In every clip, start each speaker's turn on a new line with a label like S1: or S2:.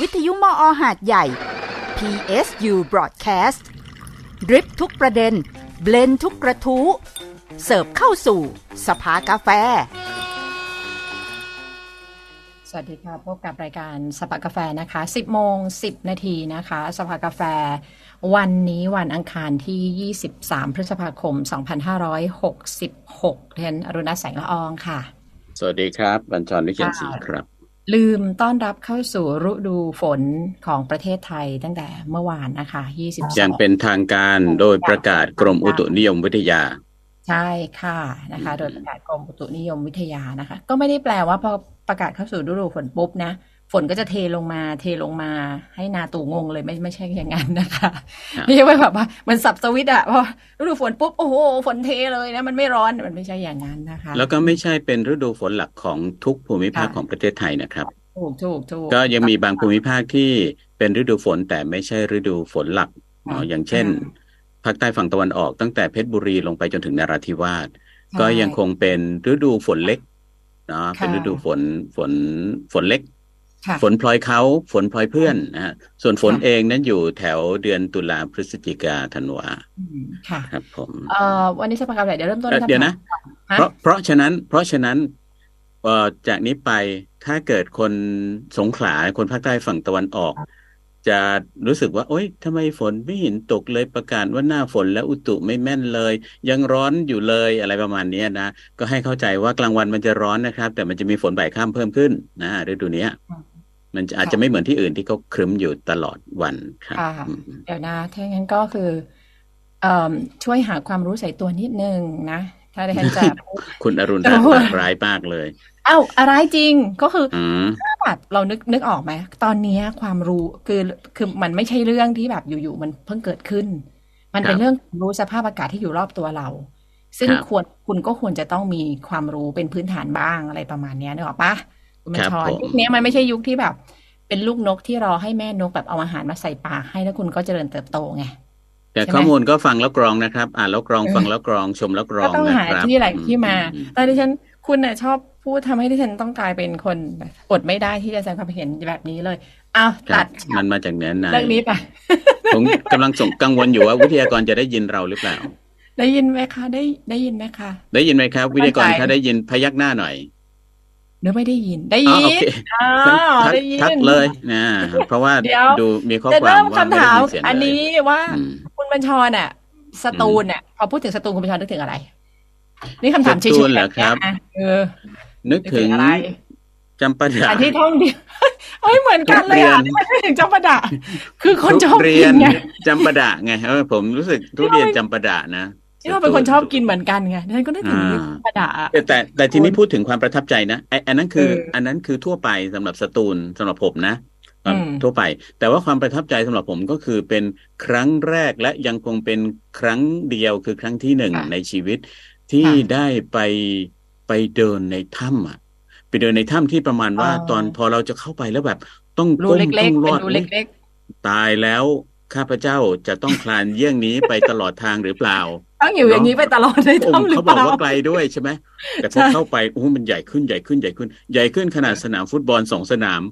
S1: วิทยุมออหาดใหญ่ PSU Broadcast ดริปทุกประเด็น เบลนทุกกระทู้ เสิร์ฟเข้าสู่ สภากาแฟ
S2: สวัสดีค่ะ พบกับรายการสภากาแฟนะคะ 10โมง10 นาทีนะคะ สภากาแฟ วันนี้วันอังคารที่ 23 พฤษภาคม 2566เทนอรุณแสงละอองค่ะ
S3: สวัสดีครับ บัญชรวิเชียนศรีครับ
S2: ลืมต้อนรับเข้าสู่ฤดูฝนของประเทศไทยตั้งแต่เมื่อวานนะคะ 22
S3: อย่างเป็นทางการโดยประกาศกรมอุตุนิยมวิทยา
S2: ใช่ค่ะนะคะ โดยประกาศกรมอุตุนิยมวิทยานะคะ ก็ไม่ได้แปลว่าพอประกาศเข้าสู่ฤดูฝนปุ๊บนะ ฝนก็จะเทลงมา เทลงมา ให้นาตูงงเลยไม่ไม่ใช่อย่างนั้นนะคะ
S3: ครับ
S2: ไม่ใช่ว่าแบบว่ามันสับสวิตช์อะพอฤดูฝนปุ๊บโอ้โหฝนเทเลยนะมันไม่ร้อนมันไม่ใช่อย่างนั้นนะคะ
S3: แล้วก็ไม่ใช่เป็นฤดูฝนหลักของทุกภูมิภาค
S2: ค่ะ
S3: ของประเทศไทยนะครับ
S2: ถูกถูกถูก
S3: ก็ยังมีบางภูมิภาคที่เป็นฤดูฝนแต่ไม่ใช่ฤดูฝนหลักเนาะ
S2: ค่ะ
S3: อย่างเช่น
S2: อืม
S3: ภาคใต้ฝั่งตะวันออกตั้งแต่เพชรบุรีลงไปจนถึงนราธิวาส
S2: ใช่
S3: ก็ยังคงเป็นฤดูฝนเล็กเนาะ
S2: ค่ะ
S3: เป็นฤดูฝนฝนฝนเล็ก
S2: ค่ะ
S3: ฝนพลอยเขาฝนพลอยเพื่อนนะฮะส่วนฝน
S2: ค่ะ
S3: เองนั้นอยู่แถวเดือนตุลาพฤศจิกาธันวา
S2: อืมค่ะ
S3: ครับผม
S2: เอ่อวันนี้สภากาแฟเดี๋ยวเริ่มต้น
S3: เอ่อ
S2: คำถาม
S3: เดี๋ยวนะ
S2: ฮะ
S3: เพราะเพราะฉะนั้น เพราะฉะนั้นเอ่อจากนี้ไปถ้าเกิดคนสงขลาคนภาคใต้ฝั่งตะวันออก จะรู้สึกว่า โอ๊ยทำไมฝนไม่เห็นตกเลยประกาศว่าหน้าฝนแล้วอุตุไม่แม่นเลย ยังร้อนอยู่เลยอะไรประมาณเนี้ยนะ ก็ให้เข้าใจว่ากลางวันมันจะร้อนนะครับ แต่มันจะมีฝนบ่ายค่ำเพิ่มขึ้นนะฤดูเนี้ย มันจะอาจจะไม่เหมือนที่อื่นที่เขาครึ้มอยู่ตลอดวันครับ
S2: ค่ะ
S3: อืม
S2: เดี๋ยวนะถ้างั้นก็คือเอ่อช่วยหาความรู้ใส่ตัวนิดนึงนะ ถ้าดิฉันจะพูด
S3: คุณอรุณ
S2: โอ้
S3: รัต
S2: โห
S3: น์ร้ายมากเลย
S2: เอ้าอะไรจริงก็คือ
S3: อืม
S2: ถ้าแบบเรานึกนึกออกไหมตอนเนี้ยความรู้คือคือมันไม่ใช่เรื่องที่แบบอยู่ๆมันเพิ่งเกิดขึ้น มันเป็น
S3: ครับ
S2: เรื่องรู้สภาพอากาศที่อยู่รอบตัวเรา ซึ่ง
S3: ครับ
S2: ควรคุณก็ควรจะต้องมีความรู้เป็นพื้นฐานบ้างอะไรประมาณเนี้ยนึกออกปะ คุณบัญ
S3: ครับ
S2: ชร
S3: ผม
S2: ยุคเนี้ยมันไม่ใช่ยุคที่แบบ เป็นลูกนกที่รอให้แม่นกแบบเอาอาหารมาใส่ปากให้แล้วคุณก็เจริญเติบโตไง
S3: แต่
S2: ใช่ไหม
S3: ข้อมูลก็ฟังแล้วกรองนะครับ อ่านแล้วกรอง
S2: เออ
S3: ฟังแล้วกรองชมแล้วกรอ
S2: ก็
S3: ง
S2: ต้อง
S3: นะ
S2: หา
S3: ครับ
S2: ที่แหล่งที่มา
S3: อื
S2: แต่ดิฉันคุณน่ะชอบพูดทำให้ดิฉันต้องกลายเป็นคนแบบอดไม่ได้ที่จะแสดงความเห็นแบบนี้เลยเอา
S3: ครั
S2: ตั
S3: บ
S2: ด
S3: มันมาจากเนื้อใน
S2: เรื่องนี้ไป
S3: ผมกำลังส่งกังวลอยู่ว่าวิทยากรจะได้ยินเราหรือเปล่า
S2: ได้ยินไหมคะ ได้ได้ยินไหมคะ
S3: ได้ยินไหมครับ วิทยากร
S2: เข้าใจ
S3: ถ้าได้ยินพยักหน้าหน่อย
S2: หรือไม่ได้ยินได้
S3: อ๋อ
S2: ยิ
S3: โอนเค
S2: อ๋อ
S3: ทัก
S2: ได้ยิน
S3: ทักเลยนะเพราะว่า
S2: เดี๋ยว
S3: ดูมีข้อ
S2: จะ
S3: ความ
S2: เริ่ม
S3: ว่า
S2: คำ
S3: ไม่ได้
S2: ถาม
S3: ยินเสียง
S2: อัน
S3: เลย
S2: นี้ว่า
S3: อืม
S2: คุณบัญชรน่ะสตูลน่ะพอพูดถึงสตูลคุณบัญชรนึกถึงอะไร นี่คำถาม
S3: สตู
S2: เฉ
S3: ล
S2: ยๆ
S3: เหรอครับ
S2: นะเออ
S3: นึก
S2: นึก
S3: ถึ
S2: ถึ
S3: ง
S2: งอะไร
S3: จำปา
S2: ส
S3: ดา
S2: ถานที่ท่องเที่ยวเฮ้ยเหมือนกันเลยอะ
S3: ทุเรียน
S2: ไม่ใช่ถึงจำปาดะคือคนชอบ
S3: ทุเรี
S2: กิ
S3: ย
S2: น
S3: น
S2: ไง
S3: จำปาดะไงเออผมรู้สึกทุเรียนจำปาดะนะ
S2: ที่เราเป็นคนชอบกินเหมือนกันไงดิฉันก็นึกถึง
S3: อ่า
S2: จำปาดะอะ
S3: แต่แต่แต่ทีนี้พูดถึงความประทับใจนะไอ้อันนั้นคือ
S2: เอออั
S3: อันนั้นคือทั่วไปสำหรับสตูลสำหรับผมนะ
S2: อืม
S3: ทั่วไป แต่ว่าความประทับใจสำหรับผมก็คือเป็นครั้งแรกและยังคงเป็นครั้งเดียวคือครั้งที่หนึ่ง
S2: ค่ะ
S3: ในชีวิตที่
S2: ค่ะ
S3: ได้ไปไปเดินในถ้ำอะ ไปเดินในถ้ำที่ประมาณว่า
S2: อ๋อ
S3: ตอนพอเราจะเข้าไปแล้วแบบ ต้อง
S2: รู
S3: ก้ม
S2: เล็
S3: ต้
S2: ก
S3: อง
S2: ๆ
S3: ล
S2: เป็น
S3: อด
S2: รู
S3: อุ๊ย
S2: เล็ก
S3: ตายแล้ว ข้าพเจ้าจะต้องคลานเยี่ยงนี้ไปตลอดทางหรือเปล่า
S2: ๆต้องอยู่อย่างนี้ไปตลอดใน
S3: ผม
S2: ถ้ำหรือ
S3: เขา
S2: เป
S3: บอก
S2: ล่า
S3: ว่าไกลด้วยใช่ไหมแต่พ
S2: ใช่
S3: อเข้าไปโอ้โหมันใหญ่ขึ้นใหญ่ขึ้นใหญ่ขึ้น ใหญ่ขึ้นขนาดสนามฟุตบอลสองสนาม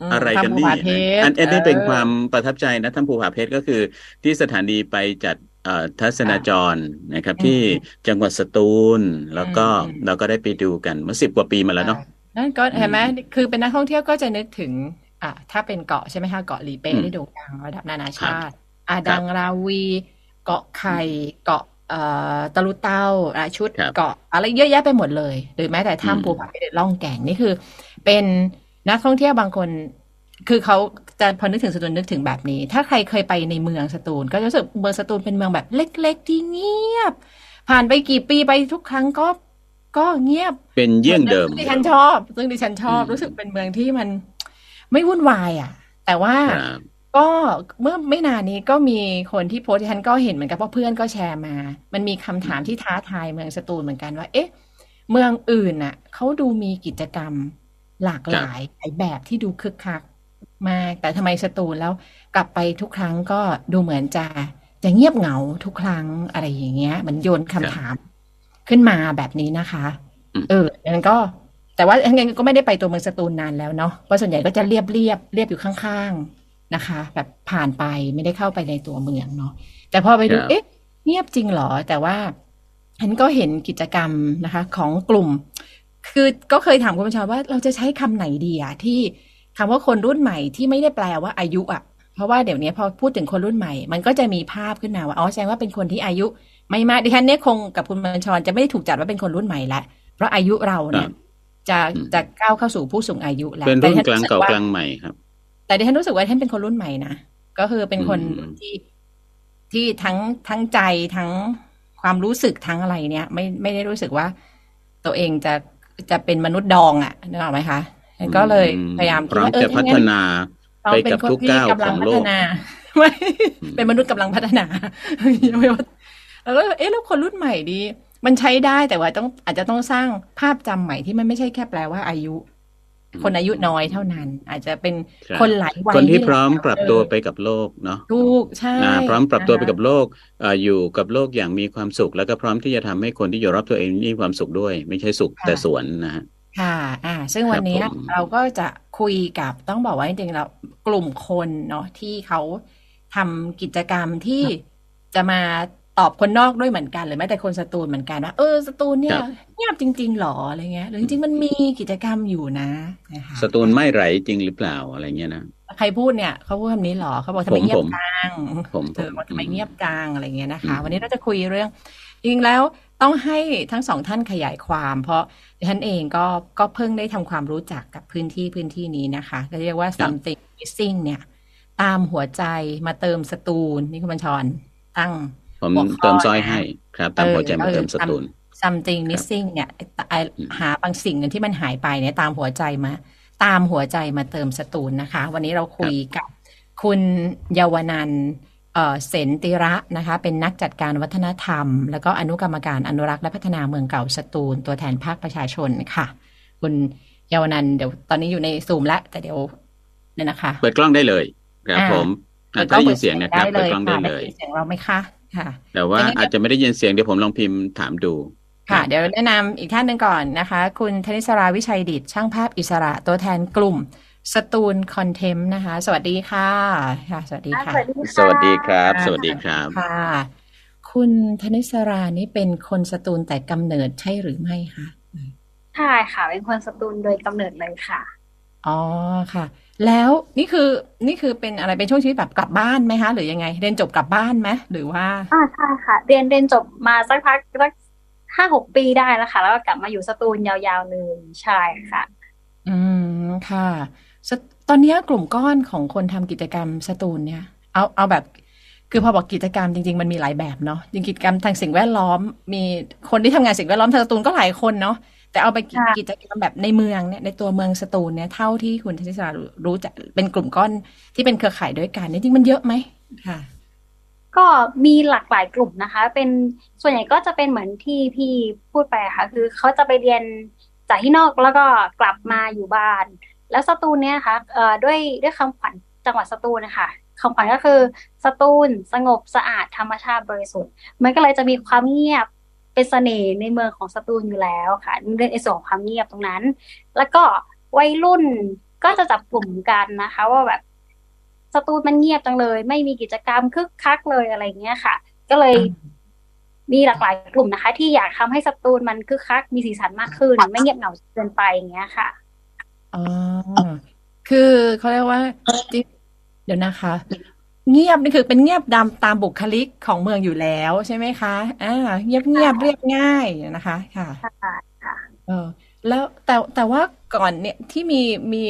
S2: ม
S3: อะไรกัน
S2: ทำภู
S3: นี่
S2: ผาเพชร
S3: อันอันนี้เป็น
S2: ออ
S3: ความประทับใจนะท่านภูผาเพชรก็คือ ที่สถานีไปจัดเอ่อทัศนาจรนะครับ
S2: อืม
S3: ที่จังหวัดสตูล แล้วก็
S2: อืม
S3: เราก็ได้ไปดูกันเมื่อสิบกว่าปีมาแล้วเนาะ
S2: นั่นก็เห็นไหม
S3: อืม
S2: คือเป็นนักท่องเที่ยวก็จะนึกถึง อะถ้าเป็นเกาะใช่ไหมคะเกาะหลีเป้
S3: อืม
S2: ที่โด่งดังระดับนานา
S3: ครั
S2: ชา
S3: บ
S2: ติอาดังราวี เกาะไข่เกาะเอ่อตะลุเต้าอะชุด
S3: ครับ
S2: เกาะอะไรเยอะแยะไปหมดเลย หรือแม้แต่
S3: อืม
S2: ถ้ำภูผาเพชรล่องแก่งนี่คือ เป็นนักท่องเที่ยวบางคน คือเขาจะพอนึกถึงสตูลนึกถึงแบบนี้ ถ้าใครเคยไปในเมืองสตูล ก็จะรู้สึกเมืองสตูลเป็นเมืองแบบเล็ก ๆ ที่เงียบ ผ่านไปกี่ปีไปทุกครั้งก็ก็เงียบ
S3: เป็นเยี่ยงเดิม
S2: ซึ่งดิฉันชอบ ซึ่งดิฉันชอบ
S3: อืม
S2: รู้สึกเป็นเมืองที่มัน ไม่วุ่นวายอะ แต่ว่า
S3: ครับ
S2: ก็เมื่อไม่นานนี้ก็มีคนที่โพสต์ที่ฉันก็เห็นเหมือนกันเพราะเพื่อนก็แชร์มา มันมีคำถามที่ท้าทายเมืองสตูลเหมือนกันว่า เอ๊ะ เมืองอื่นน่ะเขาดูมีกิจกรรมหลากหลายหลายแบบที่ดูคึกคักมาก แต่ทำไมสตูลแล้วกลับไปทุกครั้งก็ดูเหมือนจะจะเงียบเหงาทุกครั้งอะไรอย่างเงี้ยเหมือนโยนคำถามขึ้นมาแบบนี้นะคะ
S3: อืม
S2: เออดังนั้นก็ แต่ว่ายังไงก็ไม่ได้ไปตัวเมืองสตูลนานแล้วเนาะเพราะส่วนใหญ่ก็จะเรียบเรียบเรียบอยู่ข้างๆนะคะ แบบผ่านไปไม่ได้เข้าไปในตัวเมืองเนาะแต่พอไปดู
S3: ครับ
S2: เอ๊ะ เงียบจริงเหรอ แต่ว่าฉันก็เห็นกิจกรรมนะคะ ของกลุ่ม คือก็เคยถามคุณผู้ชมว่าเราจะใช้คำไหนดีอะที่คำว่าคนรุ่นใหม่ที่ไม่ได้แปลว่าอายุอะเพราะว่าเดี๋ยวนี้พอพูดถึงคนรุ่นใหม่ มันก็จะมีภาพขึ้นมาว่าอ๋อแสดงว่าเป็นคนที่อายุ ไม่มากดิฉันเนี่ยคงกับคุณบัญชรจะไม่ได้ถูกจัดว่าเป็นคนรุ่นใหม่ละเพราะอายุเราเนี่ย จะ
S3: อืม
S2: จะก้าวเข้าสู่ผู้สูงอายุแล้ว
S3: เป็นรุ่น
S2: แต่
S3: กลาง
S2: ดิฉั
S3: เก่า
S2: รู้สึ
S3: ก
S2: ว่
S3: ลางใหม่ครับ
S2: แต่ดิฉันรู้สึกว่าท่านเป็นคนรุ่นใหม่นะก็คือเป็นคน
S3: อืม
S2: ที่ที่ทั้งทั้งใจทั้งความรู้สึกทั้งอะไรเนี่ยไม่ไม่ได้รู้สึกว่า ตัวเองจะจะเป็นมนุษย์ดองอะนึกออกไหมคะก็เลยพยายาม
S3: พร้อม
S2: คิดว่าเออ
S3: จะพั
S2: ถ้างั้
S3: ฒ
S2: น
S3: นา
S2: เรา
S3: ไป
S2: เป็น
S3: กับ
S2: คน
S3: ทุก
S2: ที่
S3: ก้าว
S2: กำ
S3: ข
S2: ลั
S3: องง
S2: พั
S3: โล
S2: ฒ
S3: ก
S2: นาไม่
S3: อืม
S2: เป็นมนุษย์กำลังพัฒนายังไม่ว่าแล้วก็เอ๊ะแล้วคนรุ่นใหม่ดี มันใช้ได้แต่ว่าต้องอาจจะต้องสร้างภาพจำใหม่ที่มันไม่ใช่แค่แปลว่าอายุ คนอายุน้อยเท่านั้น อาจจะเป็น
S3: ครับ
S2: คนหลายวัย
S3: คนที่
S2: นี่แหละ
S3: พร้อมปรับตัว
S2: เออ
S3: ไปกับโลกเนาะ
S2: ถูกใช่
S3: อ่าพร้อมปรับตัวไป
S2: นะคะ
S3: กับโลกเอ่ออยู่กับโลกอย่างมีความสุข แล้วก็พร้อมที่จะทำให้คนที่อยู่รอบตัวเองมีความสุขด้วย ไม่ใช่สุข
S2: ค่ะ
S3: แต่สวนนะฮะ
S2: ค่ะ อ่า ซึ่งวันนี้
S3: ครับผม
S2: เราก็จะคุยกับต้องบอกว่าจริงๆแล้วกลุ่มคนเนาะที่เขาทำกิจกรรมที่จะมา ตอบคนนอกด้วยเหมือนกันหรือแม้แต่คนสตูลเหมือนกันว่าเออสตูลเนี่ยเงียบจริง ๆหรออะไรเงี้ยหรือจริงๆมันมีกิจกรรมอยู่นะนะคะ
S3: สตูลไม่ไหลจริงหรือเปล่าอะไรเงี้ยนะ
S2: ใครพูดเนี่ยเขาพูดคำนี้เหรอเขาบอกทำไม
S3: ผม
S2: เงีย
S3: ผ
S2: บ
S3: ม
S2: จัง
S3: ผม
S2: เธอบอกทำไม
S3: อืม
S2: เงียบจังอะไรเงี้ยนะคะ
S3: อืม
S2: วันนี้เราจะคุยเรื่องจริงๆแล้วต้องให้ทั้งสองท่านขยายความ เพราะดิฉันเองก็ก็เพิ่งได้ทำความรู้จักกับพื้นที่พื้นที่นี้นะคะก็เรียกว่า something missing เนี่ย ตามหัวใจมาเติมสตูลนี่คุณบัญชรตั้ง
S3: ผม
S2: หัวข้อ
S3: เติมซอย
S2: นะ
S3: ให้ครับ ตาม
S2: เออ
S3: หัวใจมา
S2: ก็คือ
S3: เติมสตูล
S2: something missing เนี่ยไอ้
S3: อืม
S2: หาบางสิ่งหนึ่งที่มันหายไปเนี่ยตามหัวใจมา ตามหัวใจมาเติมสตูลนะคะ วันนี้เราคุยกับคุณเยาวนันท์เอ่อเสนติระนะคะ เป็นนักจัดการวัฒนธรรม แล้วก็อนุกรรมการอนุรักษ์และพัฒนาเมืองเก่าสตูล ตัวแทนภาคประชาชนค่ะ คุณเยาวนันท์เดี๋ยวตอนนี้อยู่ในซูมแล้วแต่เดี๋ยวเนี่ยนะคะ
S3: เปิดกล้องได้เลยครับ
S2: อ่า
S3: ผมอะถ้าได้ยินเสียงนะครับ
S2: ได้
S3: เปิ
S2: เล
S3: ด
S2: ย
S3: กล้องได้
S2: ค่ะ
S3: เล
S2: ได้
S3: ย
S2: ยินเสียงเราไหมคะ ค่ะ
S3: แต่ว่า
S2: เป็นไง
S3: อาจจะไม่ได้ยินเสียงเดี๋ยวผมลองพิมพ์ถามดู
S2: ค่ะ เดี๋ยวแนะนำอีกท่านหนึ่งก่อนนะคะ คุณธนิสราวิชัยดิตช่างภาพอิสระตัวแทนกลุ่มสตูลคอนเทมนะคะ สวัสดีค่ะค่ะ สวัสดีค่ะ
S3: สวัสดีครับ
S2: ค่ะ
S3: สวัสดีครับ
S2: ค่ะคุณธนิสรานี่เป็นคนสตูลแต่กำเนิดใช่หรือไม่คะ
S4: ใช่ค่ะ เป็นคนสตูลโดยกำเนิดเลยค่ะ
S2: อ๋อค่ะ แล้วนี่คือนี่คือเป็นอะไรเป็นช่วงชีวิตแบบกลับบ้านไหมคะ หรือยังไง เรียนจบกลับบ้านไหมหรือว่า
S4: อ่าใช่ค่ะ เรียนเรียนจบมาสักพักสักห้าหกปีได้แล้วค่ะ แล้วก็กลับมาอยู่สตูลยาวๆเลยใช่ค่ะ
S2: อืมค่ะสตอนเนี้ยกลุ่มก้อนของคนทำกิจกรรมสตูลเนี่ย เอาเอาแบบคือพอบอกกิจกรรมจริง ๆ มันมีหลายแบบเนาะจริงกิจกรรมทางสิ่งแวดล้อม มีคนที่ทำงานสิ่งแวดล้อมทางสตูลก็หลายคนเนาะ แต่เอาไปกิ
S4: ค่ะ
S2: กิจกรรมแบบในเมืองเนี่ยในตัวเมืองสตูลเนี่ยเท่าที่คุณธนิสรารู้รู้จักเป็นกลุ่มก้อนที่เป็นเครือข่ายด้วยกันเนี่ยจริงๆมันเยอะไหมค่ะ
S4: ก็มีหลากหลายกลุ่มนะคะ เป็นส่วนใหญ่ก็จะเป็นเหมือนที่พี่พูดไปอะค่ะ คือเขาจะไปเรียนจากที่นอกแล้วก็กลับมาอยู่บ้าน แล้วสตูลเนี่ยนะคะเอ่อด้วยด้วยคำขวัญจังหวัดสตูลนะคะคำขวัญก็คือสตูลสงบสะอาดธรรมชาติบริสุทธิ์ มันก็เลยจะมีความเงียบ เป็นเสน่ห์ในเมืองของสตูลอยู่แล้วค่ะเรื่องในส่วนของความเงียบตรงนั้น แล้วก็วัยรุ่นก็จะจับกลุ่มกันนะคะ ว่าแบบสตูลมันเงียบจังเลย ไม่มีกิจกรรมคึกคักเลยอะไรเงี้ยค่ะ ก็เลยมีหลากหลายกลุ่มนะคะ ที่อยากทำให้สตูลมันคึกคักมีสีสันมากขึ้น ไม่เงียบเหงาเกินไปอย่างเงี้ยค่ะ
S2: อ๋อคือเขาเรียกว่าเดี๋ยวนะคะ เงียบนี่คือเป็นเงียบดำตามบุคลิกของเมืองอยู่แล้วใช่ไหมคะอ่าเงียบเงียบเรียบง่ายนะคะค่ะ
S4: ค่ะ
S2: เออแล้วแต่แต่ว่าก่อนเนี่ยที่มีมี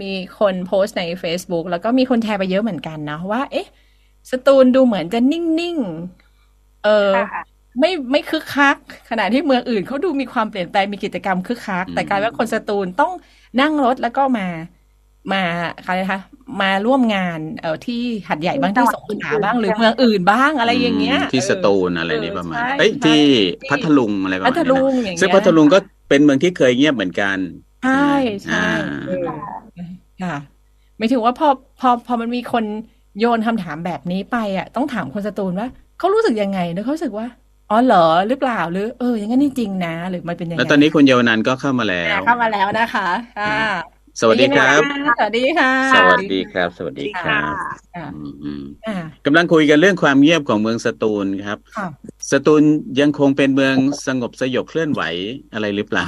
S2: มีคนโพสต์ใน Facebook แล้วก็มีคนแชร์ไปเยอะเหมือนกันนะว่า เอ๊ะ สตูลดูเหมือนจะนิ่งๆเออ
S4: ค่ะ
S2: ไม่ไม่คึกคัก ขณะที่เมืองอื่นเขาดูมีความเปลี่ยนแปลงมีกิจกรรมคึกคัก
S3: อืม
S2: แต่กลายว่าคนสตูลต้องนั่งรถแล้วก็มา มาอะไรนะคะมาร่วมงานเอ่อที่หัดใหญ่บ้างที่สงขลาบ้างหรือเมืองอื่นบ้างอะไรอย่างเงี้ย
S3: มที่สตูลอะไร
S2: เออ
S3: นี่ประมาณ
S2: ใช่
S3: เอ้ย
S2: ใช่
S3: ที่
S2: ที่
S3: พัทลุงอะไรประ
S2: พั
S3: มาณ
S2: ท
S3: นี้
S2: ลุ
S3: นะ
S2: งอย่าง
S3: ซึ่ง
S2: เงี้ย
S3: พัทลุงก็เป็นเมืองที่เคยเงียบเหมือนกัน
S2: ใช่ใช่
S3: อ่า
S2: เออค่ะไม่ถึงว่าพอพอพอมันมีคนโยนคำถามแบบนี้ไปอะต้องถามคนสตูลว่าเขารู้สึกยังไงแล้วเขารู้สึกว่าอ๋อเหรอหรือเปล่าหรือเอออย่างนั้นนี่จริงนะ หรือมันเป็นยังไง
S3: แล้วตอนนี้คุณเยาวนันท์ก็เข้ามาแล้ว
S2: อ่าเข้ามาแล้วนะคะอ่า
S3: สวัสดีครับ
S2: สวัสดีค่ะ
S3: สวัสดีครับ สวัสดีค
S4: ค่ะ
S3: รับ
S2: อ่า
S3: อืมอืม
S2: อ่า
S3: กำลังคุยกันเรื่องความเงียบของเมืองสตูลครับ
S2: ค่ะ
S3: สตูลยังคงเป็นเมืองสงบสยบเคลื่อนไหวอะไรหรือเปล่า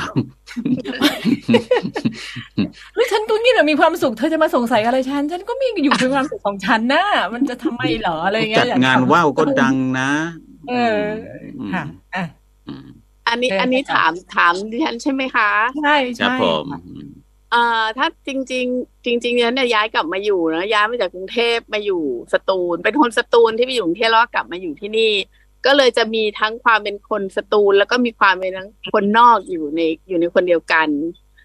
S2: เฮ้ยฉันก็งี้นะมีความสุขเธอจะมาสงสัยอะไรฉัน ฉันก็มีอยู่เป็นความสุขของฉันนะมันจะทำไมเหรออะไรเงี้
S3: จั
S2: ย
S3: ด
S2: อยก
S3: งาน
S2: ทำ
S3: ว่าวก็ดังนะ
S2: เออ
S3: อืม
S2: ค่ะอะ
S3: อืม
S5: อันนี้
S2: เชิญ
S5: อันนี้
S2: ค่ะ
S5: ถามถามดิฉันใช่ไหมคะ
S2: ใช่
S3: ครับ
S2: ใช่
S3: ผม
S5: เอ่อถ้าจริงๆจริงๆดิฉันเนี่ยย้ายกลับมาอยู่นะย้ายมาจากกรุงเทพมาอยู่สตูล เป็นคนสตูลที่ไปอยู่กรุงเทพแล้วก็กลับมาอยู่ที่นี่ ก็เลยจะมีทั้งความเป็นคนสตูล แล้วก็มีความเป็นทั้งคนนอกอยู่ในอยู่ในคนเดียวกัน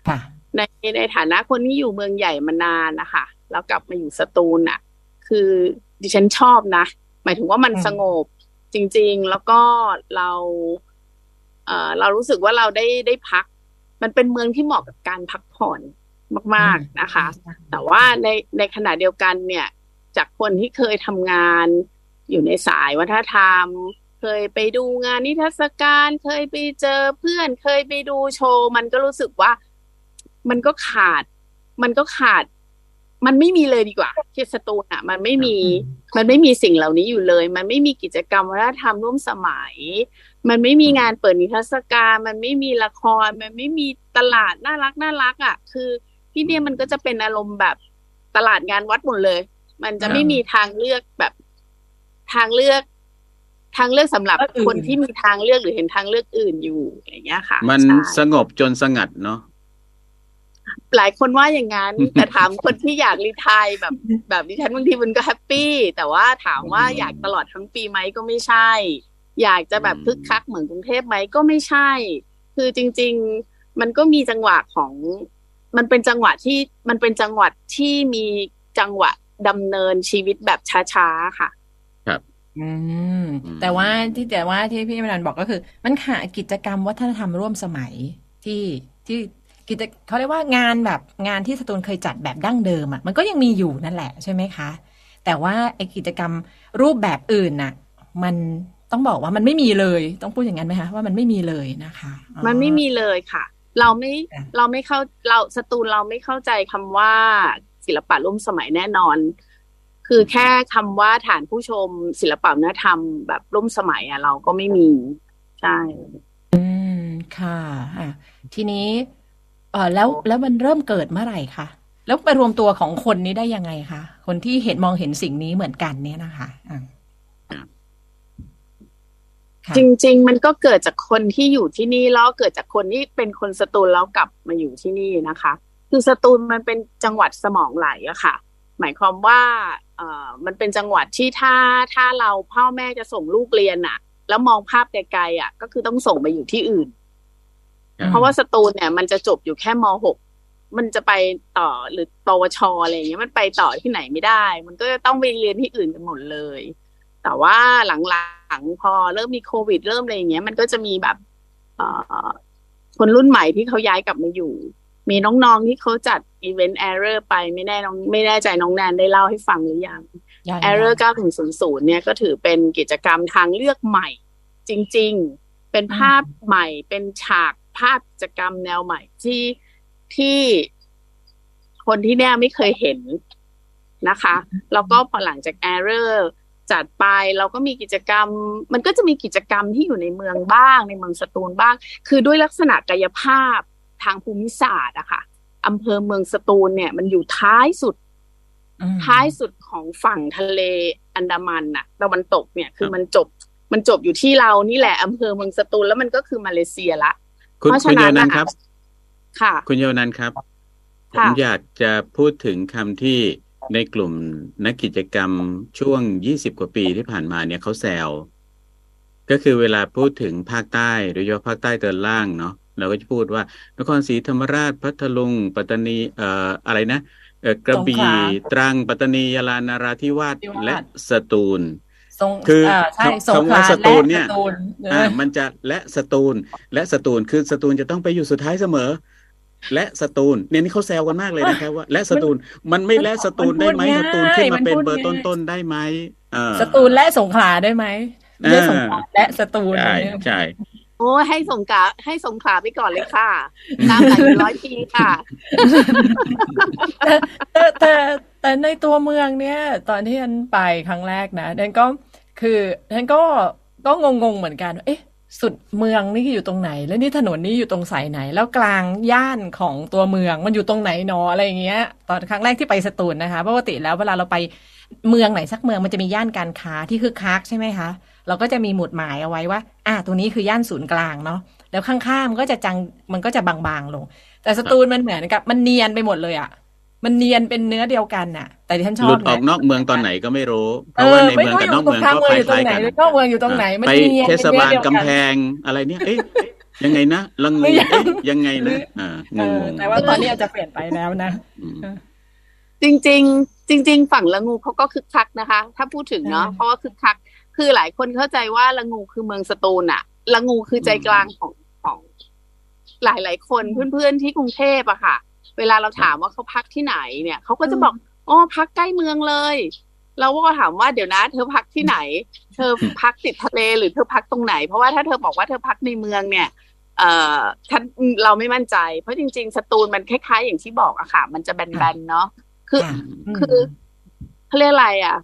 S2: ค่ะ
S5: ในในฐานะคนที่อยู่เมืองใหญ่มานานนะคะแล้วกลับมาอยู่สตูลน่ะ คือดิฉันชอบนะ หมายถึงว่ามัน
S2: อืม
S5: สงบจริง ๆ แล้วก็เราเอ่อเรารู้สึกว่าเราได้ได้พัก มันเป็นเมืองที่เหมาะกับการพักผ่อน มาก ๆนะคะ แต่ว่าในในขณะเดียวกันเนี่ย จากคนที่เคยทำงานอยู่ในสายวัฒนธรรม เคยไปดูงานนิทรรศการ เคยไปเจอเพื่อน เคยไปดูโชว์ มันก็รู้สึกว่ามันก็ขาด มันก็ขาด มันไม่มีเลยดีกว่าที่สตูลอะ มันไม่มี มันไม่มีสิ่งเหล่านี้อยู่เลย มันไม่มีกิจกรรมวัฒนธรรมร่วมสมัย มันไม่มีงานเปิดนิทรรศการ มันไม่มีละคร มันไม่มีตลาดน่ารักน่ารักอะ คือ ที่เนี่ยมันก็จะเป็นอารมณ์แบบตลาดงานวัดหมดเลย มันจะไม่มีทางเลือกแบบทางเลือก ทางเลือกสำหรับ
S2: เลือกอื่น
S5: คนที่มีทางเลือกหรือเห็นทางเลือกอื่นอยู่อะไรอย่างเงี้ยค่ะ
S3: มัน
S5: ใช่
S3: สสงบจนสงัดเนาะ
S5: หลายคนว่าอย่างนั้น แต่ถามคนที่อยาก retire แบบ แบบดิฉันบางทีมันก็ happy แต่ว่าถามว่าอยากตลอดทั้งปีไหมก็ไม่ใช่ อยากจะแบบ
S3: อืม
S5: คึกคักเหมือนกรุงเทพไหมก็ไม่ใช่ คือจริง ๆ มันก็มีจังหวะของ มันเป็นจังหวัดที่มันเป็นจังหวัดที่มีจังหวะดำเนินชีวิตแบบช้าๆค่ะ
S2: อืม
S3: อืม
S2: แต่ว่าที่แต่ว่าที่พี่มนันบอกก็คือ มันขาดกิจกรรมวัฒนธรรมร่วมสมัยที่ที่กิจเขาเรียกว่างานแบบงานที่สตูลเคยจัดแบบดั้งเดิมอะมันก็ยังมีอยู่นั่นแหละใช่ไหมคะ แต่ว่าไอกิจกรรมรูปแบบอื่นน่ะ มันต้องบอกว่ามันไม่มีเลย ต้องพูดอย่างนั้นไหมคะว่ามันไม่มีเลยนะคะอ๋อ
S5: มันไม่มีเลยค่ะ เราไม่
S2: ค่ะ
S5: เราไม่เข้าเราสตูลเราไม่เข้าใจคำว่าศิลปะร่วมสมัยแน่นอน คือแค่คำว่าฐานผู้ชม ศิลปะวัฒนธรรมแบบร่วมสมัยอะ เราก็ไม่มีใช่
S2: อืมค่ะอะทีนี้เออแล้วแล้วมันเริ่มเกิดเมื่อไหร่คะแล้วไปรวมตัวของคนนี้ได้ยังไงคะคนที่เห็นมองเห็นสิ่งนี้เหมือนกันเนี่ยนะคะอะค่ะ
S5: จริง ๆ มันก็เกิดจากคนที่อยู่ที่นี่แล้วเกิดจากคนที่เป็นคนสตูลแล้วกลับมาอยู่ที่นี่นะคะ คือสตูลมันเป็นจังหวัดสมองไหลอะค่ะ หมายความว่าเอ่อมันเป็นจังหวัดที่ถ้าถ้าเราพ่อแม่จะส่งลูกเรียนอะแล้วมองภาพไกลๆอะก็คือต้องส่งไปอยู่ที่อื่น เพราะว่าสตูลเนี่ย มันจะจบอยู่แค่ม .6 มันจะไปต่อหรือปวชอะไรอย่างเงี้ยมันไปต่อที่ไหนไม่ได้ มันก็จะต้องไปเรียนที่อื่นกันหมดเลย แต่ว่าหลังๆพอเริ่มมีโควิด เริ่มอะไรอย่างเงี้ย มันก็จะมีแบบเอ่อคนรุ่นใหม่ที่เขาย้ายกลับมาอยู่ มีน้องๆที่เขาจัด event Error ไปไม่แน่น้องไม่แน่ใจน้องแนนได้เล่าให้ฟังหรือยัง
S2: ยัง
S5: Error 9100เนี่ยก็ถือเป็นกิจกรรมทางเลือกใหม่ จริง ๆ เป็นภาพใหม่ เป็นฉากภาพกิจกรรมแนวใหม่ที่ที่คนที่เนี่ยไม่เคยเห็นนะคะ แล้วก็พอหลังจาก Error จัดไปเราก็มีกิจกรรม มันก็จะมีกิจกรรมที่อยู่ในเมืองบ้าง ในเมืองสตูลบ้าง คือด้วยลักษณะกายภาพทางภูมิศาสตร์อะค่ะอำเภอเมืองสตูลเนี่ย มันอยู่ท้ายสุด
S2: อืม
S5: ท้ายสุดของฝั่งทะเลอันดามันน่ะตะวันตกเนี่ย คือ
S3: ครับ
S5: มันจบมันจบอยู่ที่เรานี่แหละอำเภอเมืองสตูลแล้วมันก็คือมาเลเซียละ
S3: คุณ
S5: เพราะ
S3: คุณ
S5: ฉะนั้
S3: เยานนันท์
S5: น่ะ
S3: ครับ
S5: ค่ะ
S3: คุณเยาวนันท์ครับ ผม
S5: ค่ะ
S3: อยากจะพูดถึงคำที่ ในกลุ่มนักกิจกรรมช่วง 20 กว่าปีที่ผ่านมาเนี่ยเขาแซวก็คือเวลาพูดถึงภาคใต้โดยเฉพาะภาคใต้ตอนล่างเนาะเราก็จะพูดว่า นครศรีธรรมราชพัทลุง ปัตตานีเอ่ออะไรนะเอ่อกระบี่
S2: สงขลา
S3: ตรังปัตตานียะลานาราธิวาส
S2: ธิวาส
S3: และสตูล
S2: ทรง
S3: คือ
S2: เใช่
S3: คำ
S2: สงข
S3: คำว่า
S2: ลา
S3: สตูลเนี่ย
S2: และสตูลเอ
S3: อ่า
S2: อ
S3: มันจะและสตูลและสตูลคือสตูลจะต้องไปอยู่สุดท้ายเสมอ และสตูลเนี่ยนี่เขาแซวกันมากเลยนะครับว่า และสตูลมันไม่และสตูลได้ไหม
S2: มัน
S3: ส
S2: พู
S3: ตู
S2: ด
S3: ล
S2: ง่าย
S3: ขึ้นมาเป็น
S2: มันพูด
S3: เบอร์
S2: ง่าย
S3: ต้นๆได้ไหมเออ
S2: สตูลและสงขลาได้ไหมไม่ใช่สงขลาและสตูล
S3: ใช่
S2: เนี่ย
S3: ใช่
S5: โอ้ให้สงขลาให้สงขลาไปก่อนเลยค่ะตามหลังอยู่ร้อยปีค่ะ
S2: แต่แต่แต่ในตัวเมืองเนี่ย ตอนที่ฉันไปครั้งแรกนะฉันก็คือฉันก็ก็งงๆเหมือนกัน เอ๊ะ สุดเมืองนี่อยู่ตรงไหน แล้วนี่ถนนนี่อยู่ตรงสายไหน แล้วกลางย่านของตัวเมืองมันอยู่ตรงไหนนออะไรอย่างเงี้ย ตอนครั้งแรกที่ไปสตูลนะคะปกติแล้วเวลาเราไปเมืองไหนสักเมืองมันจะมีย่านการค้าที่คึกคักใช่ไหมคะเราก็จะมีหมุดหมายเอาไว้ว่า อ่าตรงนี้คือย่านศูนย์กลางเนาะแล้วข้างๆมันก็จะจังมันก็จะบางๆลง แต่สตูลมันเหมือนกับมันเนียนไปหมดเลยอะ มันเนียนเป็นเนื้อเดียวกันน่ะ แต่ที่ฉันช
S3: ห
S2: อ
S3: ลุ
S2: บ
S3: ดออกนอกเมืองตอนไหนก็ไม่รู้ เพ
S2: เอ
S3: ราะว่า
S2: อ
S3: ใน
S2: ไม่
S3: เมือง
S2: รู้
S3: กับ
S2: อน
S3: อก
S2: ยู่ตร
S3: เมื
S2: ง
S3: อง
S2: กลาง
S3: ก็
S2: เมือง
S3: ค
S2: อยู่ตรง
S3: ล้าย
S2: ไหน
S3: ๆกัน
S2: นอกเมืองอยู่ตรงไหนมัน
S3: ไป
S2: เนียน
S3: เทศบาล
S2: เป็นนื้อดียว
S3: กำแพงอะไรเนี่ยเอ๊ะยังไงนะละงู
S2: ไม่ยัง
S3: เอ๊ะยังไงนะอ่าง
S2: เองอ
S3: ง
S2: แต่ว่าตอนนี้อาจจะเปลี่ยนไปแล้วนะ
S3: ๆอืม
S5: จริง ๆ จริง ๆ ฝั่งละงูเขาก็คึกคักนะคะ ถ้าพูดถึงเนาะ
S2: อืม
S5: เพราะว่าคึกคัก คือหลายคนเข้าใจว่าละงูคือเมืองสตูลอะละงูคือใจกลางของของ หลายหลายๆคนเพื่อนๆที่กรุงเทพอะค่ะ เวลาเราถามว่าเขาพักที่ไหนเนี่ยเขาก็จะบอกอ๋อพักใกล้เมืองเลย เราก็ถามว่าเดี๋ยวนะ เธอพักที่ไหน เธอพักติดทะเลหรือเธอพักตรงไหน เพราะว่าถ้าเธอบอกว่าเธอพักในเมืองเนี่ยเอ่อฉันเราไม่มั่นใจ เพราะจริง ๆ สตูลมันคล้าย ๆ อย่างที่บอกอะค่ะ มันจะแบนๆเนาะคือ
S2: ค่ะม
S5: คือเขาเรียกอะไรอะ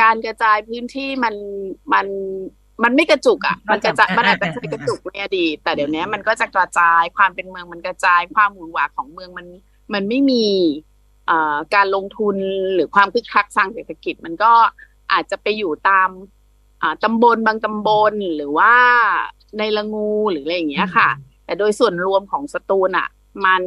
S5: การกระจายพื้นที่มันมัน มันไม่กระจุกอะ มันกระจายมันอาจจะเคยกระจุกในอดีตแต่เดี๋ยวนี้มันก็จะกระจายความเป็นเมืองมันกระจายความหวือหวาของเมืองมัน มันไม่มีเอ่อการลงทุนหรือความคึกคักทางเศรษฐกิจ มันก็อาจจะไปอยู่ตามอ่าตำบลบางตำบลหรือว่าในละงูหรืออะไรอย่างเงี้ยค่ะ แต่โดยส่วนรวมของสตูลอะ มัน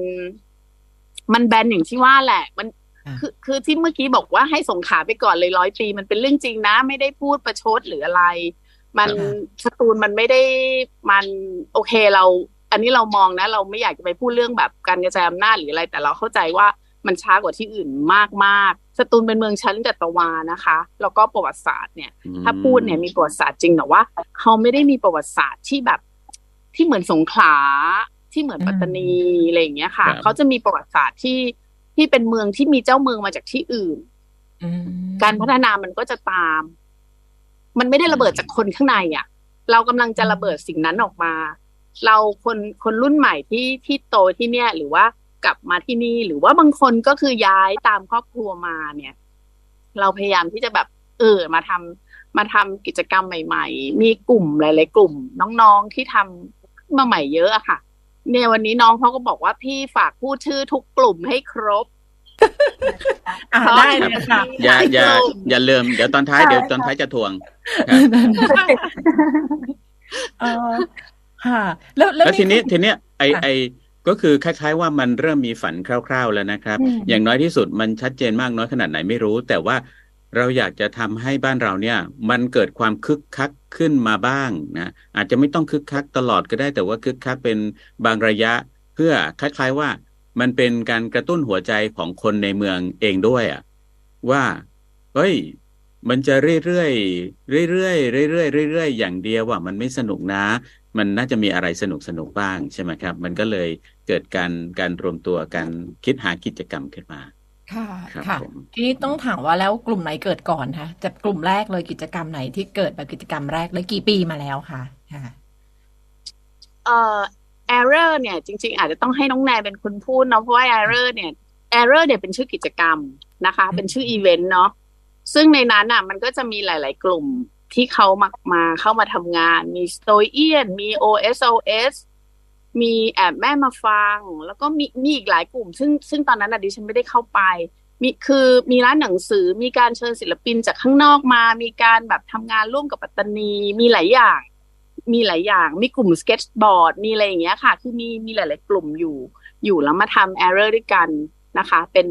S5: มันแบนอย่างที่ว่าแหละ มัน
S2: อ่า
S5: คือคือที่เมื่อกี้บอกว่าให้สงขลาไปก่อนเลยร้อยปี มันเป็นเรื่องจริงนะ ไม่ได้พูดประชดหรืออะไร มัน
S2: อ่า
S5: สตูลมันไม่ได้มันโอเคเรา อันนี้เรามองนะ เราไม่อยากจะไปพูดเรื่องแบบการกระจายอำนาจหรืออะไร แต่เราเข้าใจว่ามันช้ากว่าที่อื่นมากมากๆสตูลเป็นเมืองชั้นจัตวานะคะ แล้วก็ประวัติศาสตร์เนี่ย ถ้าพูดเนี่ยมีประวัติศาสตร์จริงแต่ว่าเขาไม่ได้มีประวัติศาสตร์ที่แบบที่เหมือนสงขลาที่เหมือนปัตตานีอะไรอย่างเงี้ยค่ะ
S3: ครับ
S5: เขาจะมีประวัติศาสตร์ที่ที่เป็นเมืองที่มีเจ้าเมืองมาจากที่อื่น
S2: อืม
S5: การพัฒนามันก็จะตาม มันไม่ได้ระเบิดจากคนข้างในอะ เรากำลังจะระเบิดสิ่งนั้นออกมา เราคนคนรุ่นใหม่ที่ที่โตที่เนี่ย หรือว่ากลับมาที่นี่ หรือว่าบางคนก็คือย้ายตามครอบครัวมาเนี่ย เราพยายามที่จะแบบ เออมาทำมาทำกิจกรรมใหม่ ๆ มีกลุ่มหลายๆกลุ่ม น้องๆที่ทำมาใหม่เยอะอะค่ะเนี่ยวันนี้น้องเขาก็บอกว่าพี่ฝากพูดชื่อทุกกลุ่มให้ครบ
S2: ได้เลยค่ะ
S3: อย่าอย่า
S5: หลายกลุ่ม
S3: อย่าลืมเดี๋ยวตอนท้ายเดี๋ยวตอนท้ายจะทวง
S2: เออค่ะแล้วแล้ว
S3: แล้วทีนี้
S2: มี
S3: ทีเนี้ยไอ
S2: ค่ะ
S3: ไอก็คือคล้ายๆว่ามันเริ่มมีฝันคร่าว ๆแล้วนะครับ
S2: อืม
S3: อย่างน้อยที่สุดมันชัดเจนมากน้อยขนาดไหนไม่รู้ แต่ว่าเราอยากจะทำให้บ้านเราเนี่ย มันเกิดความคึกคักขึ้นมาบ้างนะอาจจะไม่ต้องคึกคักตลอดก็ได้ แต่ว่าคึกคักเป็นบางระยะ เพื่อคล้าย ๆว่า มันเป็นการกระตุ้นหัวใจของคนในเมืองเองด้วยอะว่า เฮ้ย มันจะเรื่อยๆเรื่อยๆเรื่อยๆเรื่อยๆอย่างเดียวว่ามันไม่สนุกนะ มันน่าจะมีอะไรสนุกสนุกๆบ้างใช่ไหมครับ มันก็เลยเกิดการการรวมตัวกันคิดหากิจกรรมขึ้นมา
S2: ค่ะ
S3: ครับ
S2: ค่ะ
S3: ผม
S2: ทีนี้ต้องถามว่าแล้วกลุ่มไหนเกิดก่อนคะจากกลุ่มแรกเลยกิจกรรมไหนที่เกิดแบบกิจกรรมแรกเลยกี่ปีมาแล้วคะค่ะ
S5: เอ่อ error เนี่ยจริง ๆ อาจจะต้องให้น้องแนนเป็นคนพูดเนาะเพราะว่า error เนี่ย error เนี่ยเป็นชื่อกิจกรรมนะคะ เป็นชื่ออีเวนต์เนาะซึ่งในนั้นอะมันก็จะมีหลาย ๆ กลุ่มที่เขามามาเข้ามาทำงาน มี Stoian มี OSOS มีแอบแม่มาฟัง แล้วก็มีมีอีกหลายกลุ่ม ซึ่งซึ่งตอนนั้นอะดิฉันไม่ได้เข้าไปมีคือมีร้านหนังสือมีการเชิญศิลปินจากข้างนอกมา มีการแบบทำงานร่วมกับปัตตานีมีหลายอย่าง มีหลายอย่าง มีกลุ่มสเก็ตบอร์ดมีอะไรอย่างเงี้ยค่ะ คือมีมีหลาย ๆ กลุ่มอยู่ อยู่แล้วมาทำ error ด้วยกันนะคะ เป็น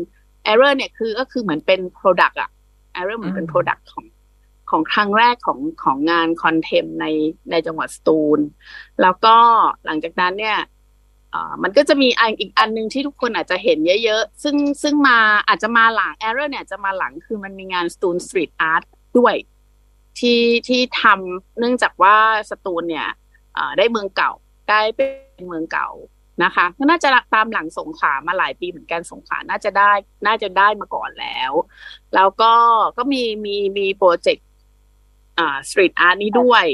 S5: error เนี่ยคือก็คือเหมือนเป็น product อะ error เหมือนเป็น
S2: อืม
S5: product ของของครั้งแรกของของงาน contemp ในในจังหวัดสตูล แล้วก็หลังจากนั้นเนี่ยเอ่อมันก็จะมีอันอีกอันหนึ่งที่ทุกคนอาจจะเห็นเยอะๆ ซึ่งซึ่งมาอาจจะมาหลัง error เนี่ยจะมาหลังคือมันมีงานสตูล street artด้วย ที่ที่ทำเนื่องจากว่าสตูลเนี่ยได้เมืองเก่าได้เป็นเมืองเก่านะคะก็น่าจะตามหลังสงขลามาหลายปีเหมือนกันสงขลาน่าจะได้น่าจะได้มาก่อนแล้ว แล้วก็ก็มีมีมี project อ่า street art นี้ด้วย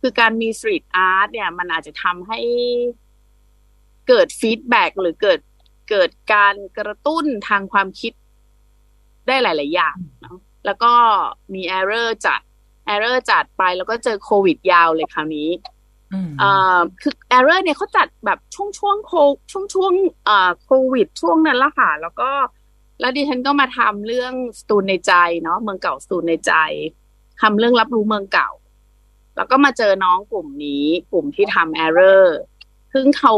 S5: คือการมี street art เนี่ย มันอาจจะทำให้เกิด feedback หรือเกิดเกิดการกระตุ้นทางความคิดได้หลาย ๆ อย่างเนาะแล้วก็มีเอ r ร o r จัด r ร o r จัดไปแล้วก็เจอโควิดยาวเลยคราวนี้
S2: อืม
S5: เอ่อคือเอ r ร o r เนี่ยเขาจัดแบบช่วงช่วงโคช่วงช่วงเอ่อโควิดช่วงนั้นละค่ะ แล้วก็แล้วดิฉันก็มาทำเรื่องสตูนในใจเนาะเมืองเก่าสตูนในใจทำเรื่องรับรู้เมืองเก่า แล้วก็มาเจอน้องกลุ่มนี้ กลุ่มที่ทำ error ซึ่งเขา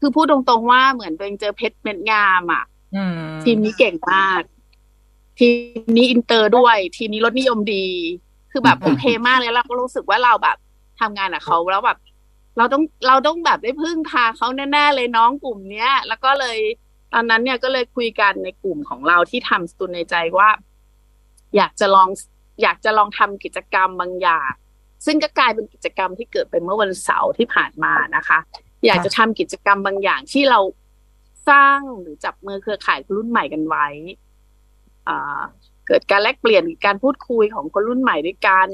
S5: คือพูดตรงๆว่าเหมือนตัวเองเจอเพชรเม็ดงามอะ
S2: อืม
S5: ทีมนี้เก่งมาก ทีมนี้อินเตอร์ด้วย ทีมนี้รสนิยมดี คือแบบโอเคมากเลยแล้วก็รู้สึกว่าเราแบบทำงานกับเขาแล้วแบบ เราต้องเราต้องแบบได้พึ่งพาเขาแน่ๆเลยน้องกลุ่มเนี้ย แล้วก็เลยตอนนั้นเนี่ยก็เลยคุยกันในกลุ่มของเราที่ทำสตูลในใจว่า อยากจะลองอยากจะลองทำกิจกรรมบางอย่าง ซึ่งก็กลายเป็นกิจกรรมที่เกิดไปเมื่อวันเสาร์ที่ผ่านมานะคะ อยากจะทำกิจกรรมบางอย่างที่เราสร้างหรือจับมือเครือข่ายรุ่นใหม่กันไว้อ่า เกิดการแลกเปลี่ยนการพูดคุยของคนรุ่นใหม่ด้วยกัน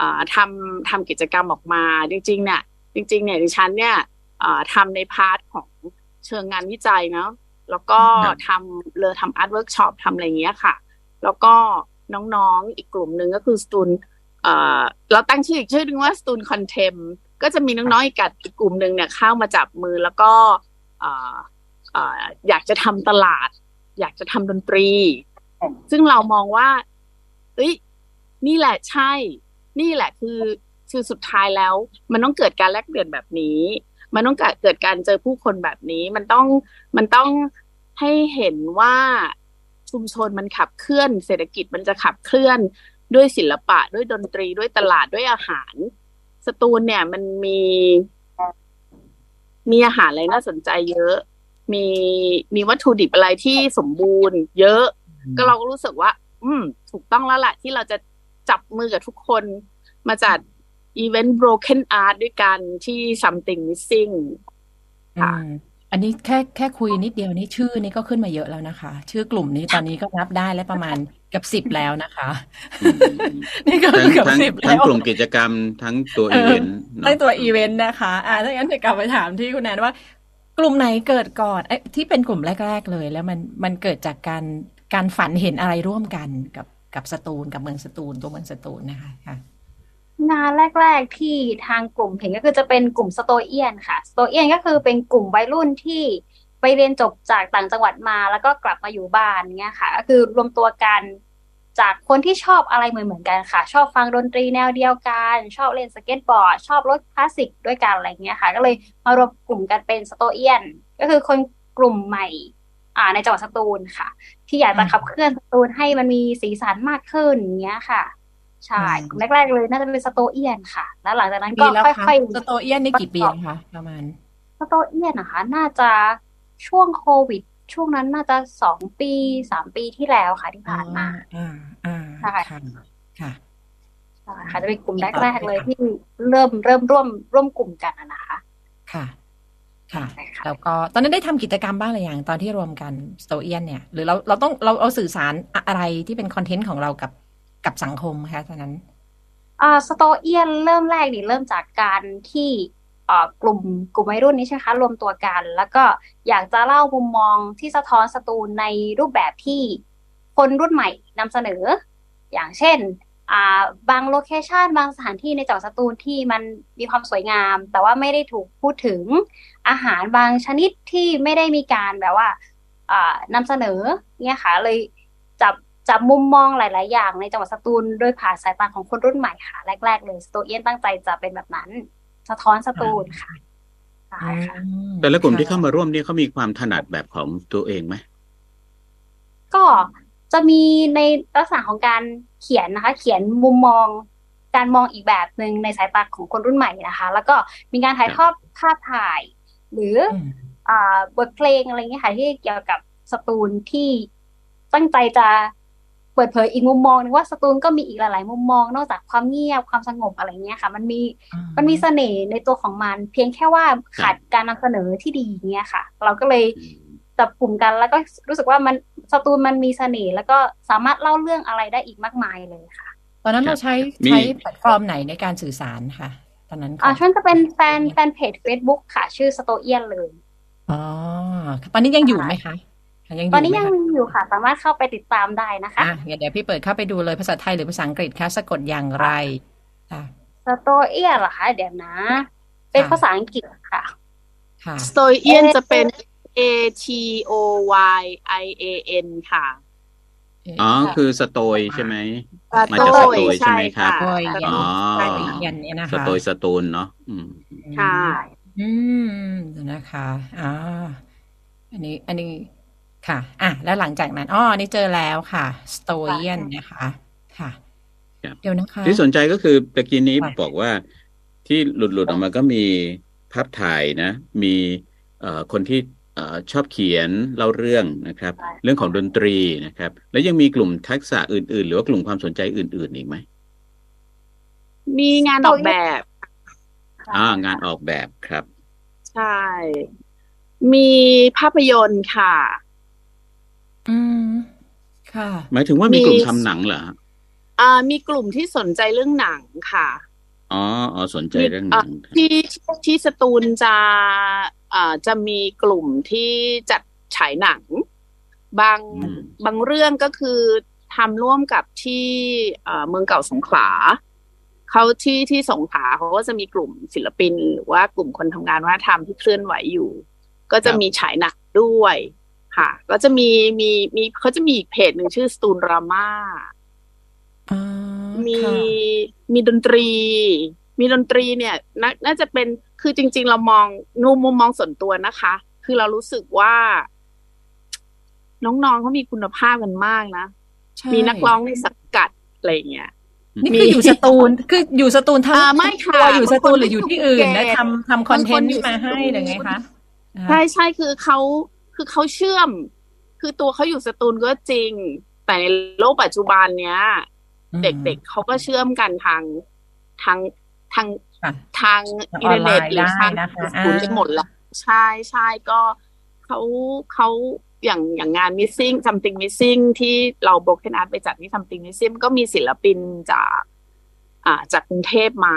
S5: อ่าทำทำกิจกรรมออกมา จริงๆเนี่ยจริงๆเนี่ยดิฉันเนี่ยอ่าทำใน part ของเชิงงานวิจัยเนาะแล้วก็
S3: ครับ
S5: ทำเลยทำ art workshop ทำอะไรอย่างเงี้ยค่ะ แล้วก็น้องๆอีกกลุ่มหนึ่งก็คือสตูนเอ่อเราตั้งชื่ออีกชื่อหนึ่งว่าสตูนคอนเทมก็จะมีน้องๆอีกกัดอีกกลุ่มหนึ่งเนี่ยเข้ามาจับมือแล้วก็เอ่อเอ่ออยากจะทำตลาด อยากจะทำดนตรี ซึ่งเรามองว่าเอ้ยนี่แหละใช่ นี่แหละคือคือสุดท้ายแล้ว มันต้องเกิดการแลกเปลี่ยนแบบนี้ มันต้องเกิดเกิดการเจอผู้คนแบบนี้ มันต้องมันต้องให้เห็นว่าชุมชนมันขับเคลื่อน เศรษฐกิจมันจะขับเคลื่อนด้วยศิลปะด้วยดนตรีด้วยตลาดด้วยอาหาร สตูลเนี่ยมันมีมีอาหารอะไรน่าสนใจเยอะ มีมีวัตถุดิบอะไรที่สมบูรณ์ เยอะ ก็เราก็รู้สึกว่า อืม ถูกต้องแล้วแหละที่เราจะจับมือกับทุกคนมาจัดอีเวนต์ broken art ด้วยกันที่ something missing ค่ะ
S2: อืมอันนี้แค่แค่คุยนิดเดียวนี่ชื่อนี้ก็ขึ้นมาเยอะแล้วนะคะ ชื่อกลุ่มนี้ตอนนี้ก็นับได้แล้วประมาณเกับสิบแล้วนะคะ นี่ก็
S3: ทั้ง
S2: เกือบ
S3: ทั้ง
S2: สิบ
S3: ทั้
S2: แล้
S3: ง
S2: ว
S3: กลุ่มกิจกรรมทั้งตัว
S2: เอ
S3: อี
S2: อ
S3: เวนต์เนอะ
S2: ตั้งตัวอีเวนต์นะคะอ่าถ้างั้นเดี๋ยวกลับไปถามที่คุณแนนว่า กลุ่มไหนเกิดก่อนเอ้ยที่เป็นกลุ่มแรก ๆ เลย แล้วมันมันเกิดจากการ การฝันเห็นอะไรร่วมกันกับกับสตูลกับเมืองสตูลตัวเมืองสตูลนะคะค่ะ
S4: งานแรก ๆที่ทางกลุ่มเห็นก็คือจะเป็นกลุ่มสโตเอียนค่ะ สโตเอียนก็คือเป็นกลุ่มวัยรุ่นที่ไปเรียนจบจากต่างจังหวัดมาแล้วก็กลับมาอยู่บ้านเงี้ยค่ะ ก็คือรวมตัวกันจากคนที่ชอบอะไรเหมือนๆกันค่ะ ชอบฟังดนตรีแนวเดียวกัน ชอบเล่นสเก็ตบอร์ด ชอบรถคลาสสิกด้วยกันอะไรเงี้ยค่ะ ก็เลยมารวมกลุ่มกันเป็นสโตเอียน ก็คือคนกลุ่มใหม่อ่าในจังหวัดสตูลค่ะ ที่อยากจะขับเคลื่อนสตูลให้มันมีสีสันมากขึ้นอย่างเงี้ยค่ะใช่
S2: อืม
S4: กลุ่มแรกๆเลยน่าจะเป็นสโตเอียนค่ะ แล้วหลังจากนั้น
S2: ปี
S4: ก็
S2: แล้ว
S4: ค่
S2: คะ
S4: อย
S2: สโตเอียนนี่กี่ปีแล้วคะประมาณ
S4: ๆสโตเอียนนะคะ น่าจะช่วงโควิด ช่วงนั้นน่าจะสองปีสามปีที่แล้วค่ะที่ผ่านมา
S2: อ่าอ่า
S4: ใช่
S2: ค่ะค่ะ
S4: ใช่ค่ะจะเป็นกลุ่มแรกๆเลยที่เริ่มเริ่มร่วมร่วมกลุ่มกันอะนะคะ
S2: ค่ะ ค่ะ
S4: ใช่ค่ะ
S2: แล้วก็ตอนนั้นได้ทำกิจกรรมบ้างหรือยังตอนที่รวมกันสโตเอียนเนี่ย หรือเราเราต้องเราเราสื่อสารอะไรที่เป็นคอนเทนต์ของเรากับกับสังคมคะตอนนั้น
S4: อ่าสโตเอียนเริ่มแรกนี่เริ่มจากการที่อ่ากลุ่มกลุ่มวัยรุ่นนี้ใช่ไหมคะรวมตัวกัน แล้วก็อยากจะเล่ามุมมองที่สะท้อนสตูลในรูปแบบที่คนรุ่นใหม่นำเสนอ อย่างเช่นอ่าบางโลเคชันบางสถานที่ในจังหวัดสตูลที่มันมีความสวยงาม แต่ว่าไม่ได้ถูกพูดถึง อาหารบางชนิดที่ไม่ได้มีการแบบว่าอ่านำเสนอเนี่ยค่ะเลยจับจับมุมมองหลาย ๆ อย่างในจังหวัดสตูลโดยผ่านสายตาของคนรุ่นใหม่ค่ะ แรก ๆ เลยสโตเอียนตั้งใจจะเป็นแบบนั้น สะท้อนสตูลค่ะใช่ค่ะ
S3: แต่ละกลุ่มที่เข้ามาร่วมเนี่ยเขามีความถนัดแบบของตัวเองไหม
S4: ก็จะมีในลักษณะของการเขียนนะคะ เขียนมุมมองการมองอีกแบบหนึ่งในสายตาของคนรุ่นใหม่นะคะ แล้วก็มีการถ่ายทอดภาพถ่าย หรือ
S2: อืม
S4: อ่าบทเพลงอะไรเงี้ยค่ะที่เกี่ยวกับสตูลที่ตั้งใจจะเปิดเผยอีกมุมมองหนึงว่าสตูลก็มีอีกหลาย ๆ มุมมองนอกจากความเงียบความสงบอะไรเงี้ยค่ะ มันมี
S2: อ่า
S4: มันมีเสน่ห์ในตัวของมัน เพียงแค่ว่าขาดการนำเสนอที่ดีเงี้ยค่ะ เราก็เลยจับกลุ่มกันแล้วก็รู้สึกว่ามันสตูลมันมีเสน่ห์แล้วก็สามารถเล่าเรื่องอะไรได้อีกมากมายเลยค่ะ
S2: ตอนนั้น
S3: ครั
S2: เรา
S3: บ
S2: ใช้
S3: มี
S2: ใช้แพลตฟอร์มไหนในการสื่อสารค่ะต อนนั้น
S4: อ่า
S2: ค่ะ
S4: ช่วงจะเป็นแฟนแฟนเพจ Facebook ค่ะ ชื่อสโตเอียนเลย
S2: อ๋อตอนนี้ยังอยู่ไหมคะยังอยู่
S4: ตอนนี้
S2: ไหม
S4: ยัง
S2: คะ
S4: มีอยู่ค่ะ สามารถเข้าไปติดตามได้นะคะ
S2: อะเดี๋ยวเดี๋ยวพี่เปิดเข้าไปดูเลยภาษาไทยหรือภาษาอังกฤษคะสะกดอย่างไรค่ะ
S4: สโตเอียนเหรอคะเดี๋ยวนะ เป็น
S2: ค่ะ
S4: ภาษาอังกฤษค่ะ
S2: ค่ะ
S5: สโตเอียน
S4: เอ่อ
S5: จะเป็น A T O Y I A N ค่ะ
S3: อ๋อคือสโตยใช่ไหม
S5: ส
S3: มาจากสโตยใช่ไหมครับ
S2: โดย
S5: ส
S2: ยั
S5: โต
S2: น
S3: อ๋อ
S5: ใช่
S2: ยันเนี่ยนะ
S3: ส
S2: คะ
S3: โตยสตูลเนาะอืม
S5: ค่ะ
S2: อืมเดี๋ยวนะคะอ่าอันนี้ อันนี้ค่ะ อะ แล้วหลังจากนั้นอ๋อนี่เจอแล้วค่ะสโตเอียนนะคะ ค่ะ
S3: ครับ
S2: เดี๋ยวนะคะ
S3: ที่สนใจก็คือตะกี้นี้
S2: ค่ะ
S3: บอกว่าที่หลุดหลุดออกมาก็มีภาพถ่ายนะ มีเอ่อคนที่เอ่อชอบเขียนเล่าเรื่องนะครับ
S4: ใช่
S3: เรื่องของดนตรีนะครับ แล้วยังมีกลุ่มทักษะอื่น ๆ หรือว่ากลุ่มความสนใจอื่น ๆ อีกไหม
S5: มีงานออกแบบ
S3: อ่างานออกแบบครับ
S5: ใช่ มีภาพยนตร์ค่ะ
S2: อืมค่ะ
S3: หมายถึงว่ามีกลุ่ม
S5: มี
S3: ทำหนังเหรอฮะ
S5: อ่า มีกลุ่มที่สนใจเรื่องหนังค่ะ
S3: อ๋ออ๋อสนใจเรื่องหนัง
S5: ที่ที่สตูลจะอ่า จะมีกลุ่มที่จัดฉายหนัง บาง
S3: อืม
S5: บางเรื่องก็คือทำร่วมกับที่เอ่อเมืองเก่าสงขลาเขาที่ที่สงขลาเขาก็จะมีกลุ่มศิลปิน หรือว่ากลุ่มคนทำงานวัฒนธรรมที่เคลื่อนไหวอยู่ ก็จะมีฉายหนังด้วยค่ะ ก็จะมีมีมีเขาจะมีอีกเพจหนึ่งชื่อสตูลรามา
S2: อ๋อ
S5: มี
S2: ค่ะ
S5: มีดนตรี มีดนตรีเนี่ยนาน่าจะเป็น คือจริง ๆ เรามองนูมุมมองส่วนตัวนะคะ คือเรารู้สึกว่า น้องๆเขามีคุณภาพกันมากนะ
S2: ใช่
S5: มีนักร้องในสังกัดอะไรอย่างเงี้ย
S2: นี่คืออยู่สตูลคืออยู่สตูลทั้ง
S5: อ่าไม่ค่ะ
S2: ตัวอยู่สตูล
S5: บางคน
S2: หรืออยู่ที่อื่น
S5: อยู่
S2: นะ
S5: ภูเก็ต
S2: ทำทำคอนเทนต์
S5: บางคนอยู่
S2: นี่มาให้
S5: สตูล
S2: หรือไงคะอ่า
S5: ใช่ใช่คือเขาคือเขาเชื่อม คือตัวเขาอยู่สตูลก็จริง แต่ในโลกปัจจุบันเนี้ย เด็กๆเขาก็เชื่อมกันทางทางทาง
S2: ค่ะ
S5: ทางอินเทอร์เน็ต
S2: ออนไลน์
S5: หรือทาง
S2: ได้นะคะ
S5: ศูนย์
S2: อ่า
S5: กันหมดแล้วใช่ใช่ก็เขาเขาอย่างอย่างงาน missing something missing ที่เรา broken art ไปจัดที่ something missing ก็มีศิลปินจากอ่าจากกรุงเทพมา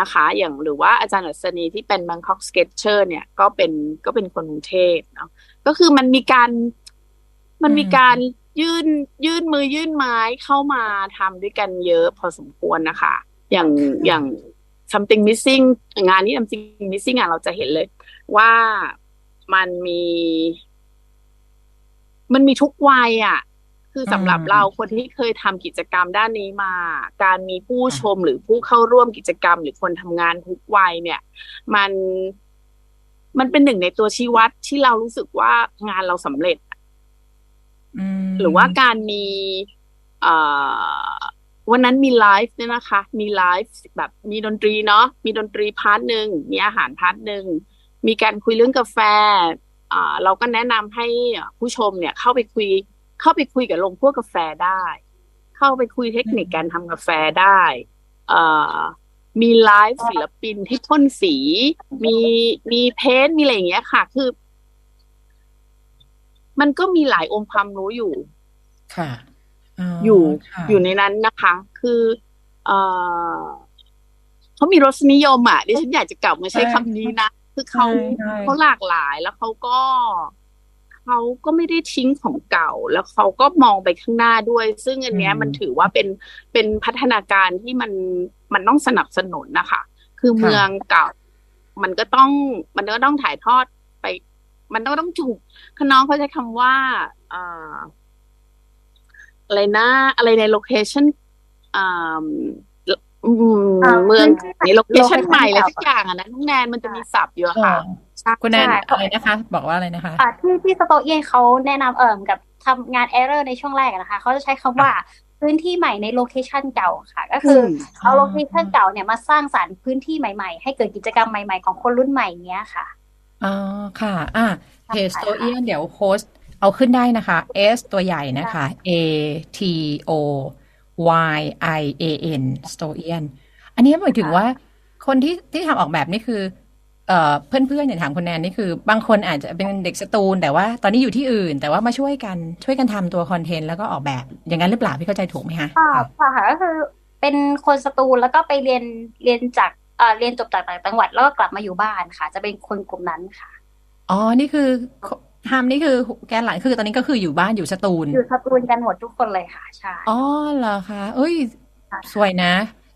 S5: นะคะ อย่างหรือว่าอาจารย์อัศนีที่เป็น Bangkok Sketcher เนี่ยก็เป็นก็เป็นคนกรุงเทพเนาะก็คือมันมีการมันมีการยื่นยื่นมือยื่นไม้เข้ามาทำด้วยกันเยอะพอสมควรนะคะ อย่างอย่าง something missing งานนี้ something missing อะเราจะเห็นเลย ว่ามันมี มันมีทุกวัยอะ คือสำหรับ
S2: อืม
S5: เราคนที่เคยทำกิจกรรมด้านนี้มา การมีผู้ชมหรือผู้เข้าร่วมกิจกรรม หรือคนทำงานทุกวัยเนี่ย มันมันเป็นหนึ่งในตัวชี้วัดที่เรารู้สึกว่างานเราสำเร็จ
S2: อืม
S5: หรือว่าการมีเอ่อ วันนั้นมีไลฟ์เนี่ยนะคะ มีไลฟ์แบบมีดนตรีเนาะมีดนตรี part หนึ่งมีอาหาร part หนึ่งมีการคุยเรื่องกาแฟอ่าเราก็แนะนำให้ผู้ชมเนี่ยเข้าไปคุย เข้าไปคุยกับโรงพวกกาแฟได้ เข้าไปคุยเทคนิคการทำกาแฟได้อ่อมีไลฟ์ศิลปินที่พ่นสี มีมีเพ้นมีอะไรอย่างเงี้ยค่ะ คือ มันก็มีหลายองค์ความรู้อยู่
S2: ค่ะ
S5: อยู่
S2: ค่ะ
S5: อยู่ในนั้นนะคะ คือเออเขามีรสนิยมอะดิฉันอยากจะกลับมาใช้คำนี้นะ คือเขา
S2: ใช่ใช่
S5: เขาหลากหลายแล้วเขาก็เขาก็ไม่ได้ทิ้งของเก่า แล้วเขาก็มองไปข้างหน้าด้วย ซึ่งอันเนี้ยมันถือว่าเป็นเป็นพัฒนาการที่มันมันต้องสนับสนุนนะคะ คือเมืองเก่า มันก็ต้องมันก็ต้องถ่ายทอดไป มันก็ต้องถูกคือน้องเขาใช้คำว่าอ่า อะไรนะอะไรในโลเคชันอ่าอืม
S4: อ่า
S5: เมือง
S4: พื้นที่
S5: ในโลเคชัน
S4: location
S5: ใหม่อะไร
S4: เก่า
S5: สักอย่างอะนะน้องแนนมันจะมีศัพท์อยู่อะค่ะใช่
S2: คุณแนน
S4: ใช่
S2: อะไรนะคะ บอกว่าอะไรนะคะ
S4: อ่าที่ที่สโตเอียนเขาแนะนำเอ่มกับทำงาน error ในช่วงแรกอะนะคะเขาจะใช้คำว่าพื้นที่ใหม่ใน location เก่าค่ะ ก็คืออ
S5: ม
S4: เอา location เก่าเนี่ยมาสร้างสรรค์พื้นที่ใหม่ๆ ให้เกิดกิจกรรมใหม่ๆ ของคนรุ่นใหม่เนี้ยค่ะ
S2: อ๋อค่ะ อะเพจ
S4: ใช่
S2: ตัว
S4: ค่ะ
S2: เอียนเดี๋ยวโพสต์ เอาขึ้นได้นะคะ S ตัวใหญ่นะคะ A T O Y I A N สโตเอียนอันนี้หมายถึงว่าคนที่ที่ทำออกแบบนี่คือเอ่อเพื่อนๆเนี่ยถามคุณแนนนี่คือ บางคนอาจจะเป็นเด็กสตูล แต่ว่าตอนนี้อยู่ที่อื่น แต่ว่ามาช่วยกันช่วยกันทำตัวคอนเทนต์แล้วก็ออกแบบอย่างนั้นหรือเปล่าพี่เข้าใจถูกไหมคะ
S4: ค่ะค่ะก็คือเป็นคนสตูลแล้วก็ไปเรียนเรียนจากเอ่อเรียนจบจากต่างจังหวัดแล้วก็กลับมาอยู่บ้านค่ะ จะเป็นคนกลุ่มนั้นค่ะ
S2: อ๋อนี่คือ ทำนี่คือแกนหลังคือตอนนี้ก็คืออยู่บ้านอยู่สตูล
S4: อยู่สตูลกันหมดทุกคนเลยค่ะใช่
S2: อ๋อเหรอคะเอ้ย
S4: ค่ะ
S2: สวยนะ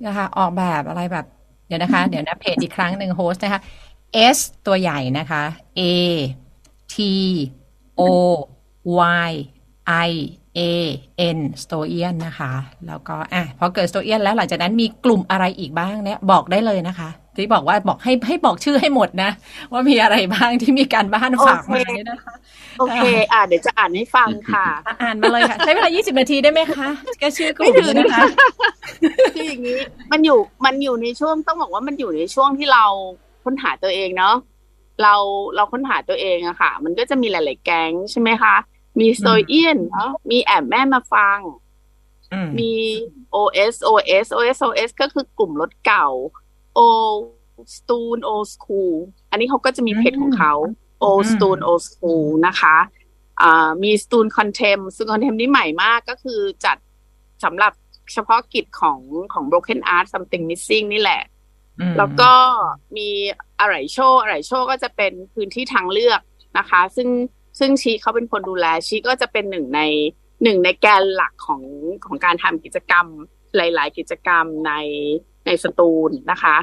S2: นะคะ ออกแบบอะไรแบบ เดี๋ยวนะคะ เดี๋ยวนะเพจอีกครั้งหนึ่งโฮสต์นะคะ S ตัวใหญ่นะคะ A T O Y I A N สโตเอียนนะคะ แล้วก็อะพอเกิดสโตเอียนแล้วหลังจากนั้นมีกลุ่มอะไรอีกบ้างเนี่ยบอกได้เลยนะคะ ที่บอกว่าบอกให้ให้บอกชื่อให้หมดนะ ว่ามีอะไรบ้างที่มีการบ้านฝากมาเนี่ยนะคะ
S5: โอเค อ่าเดี๋ยวจะอ่านให้ฟังค่ะ
S2: อะอ่านมาเลยค่ะ ใช้เวลา 20 นาทีได้ไหมคะแค่ชื่อกลุ่ม
S5: ไม่ถึง
S2: นะคะ
S5: คืออย่างนี้มันอยู่มันอยู่ในช่วงต้องบอกว่ามันอยู่ในช่วงที่เราค้นหาตัวเองเนาะเราเราค้นหาตัวเองอะค่ะ มันก็จะมีหลาย ๆ แก๊งใช่ไหมคะ มีสโตเอียนเนาะมีแอบแม่มาฟัง
S2: อืม
S5: มี OS OS OS OS ก็คือกลุ่มรถเก่า O Stone O School อันนี้เขาก็จะมีเพจของเขา O Stone O School นะคะอ่ามี Stone Contem Stone Contem นี่ใหม่มากก็คือจัดสำหรับเฉพาะกิจของของ Broken Art Something Missing นี่แหละ
S2: อืม
S5: แล้วก็มีอะไรโชว์อะไรโชว์ก็จะเป็นพื้นที่ทางเลือกนะคะ ซึ่งซึ่งชีเขาเป็นคนดูแลชีก็จะเป็นหนึ่งในหนึ่งในแกนหลักของของการทำกิจกรรมหลาย ๆ กิจกรรมใน ในสตูลนะคะ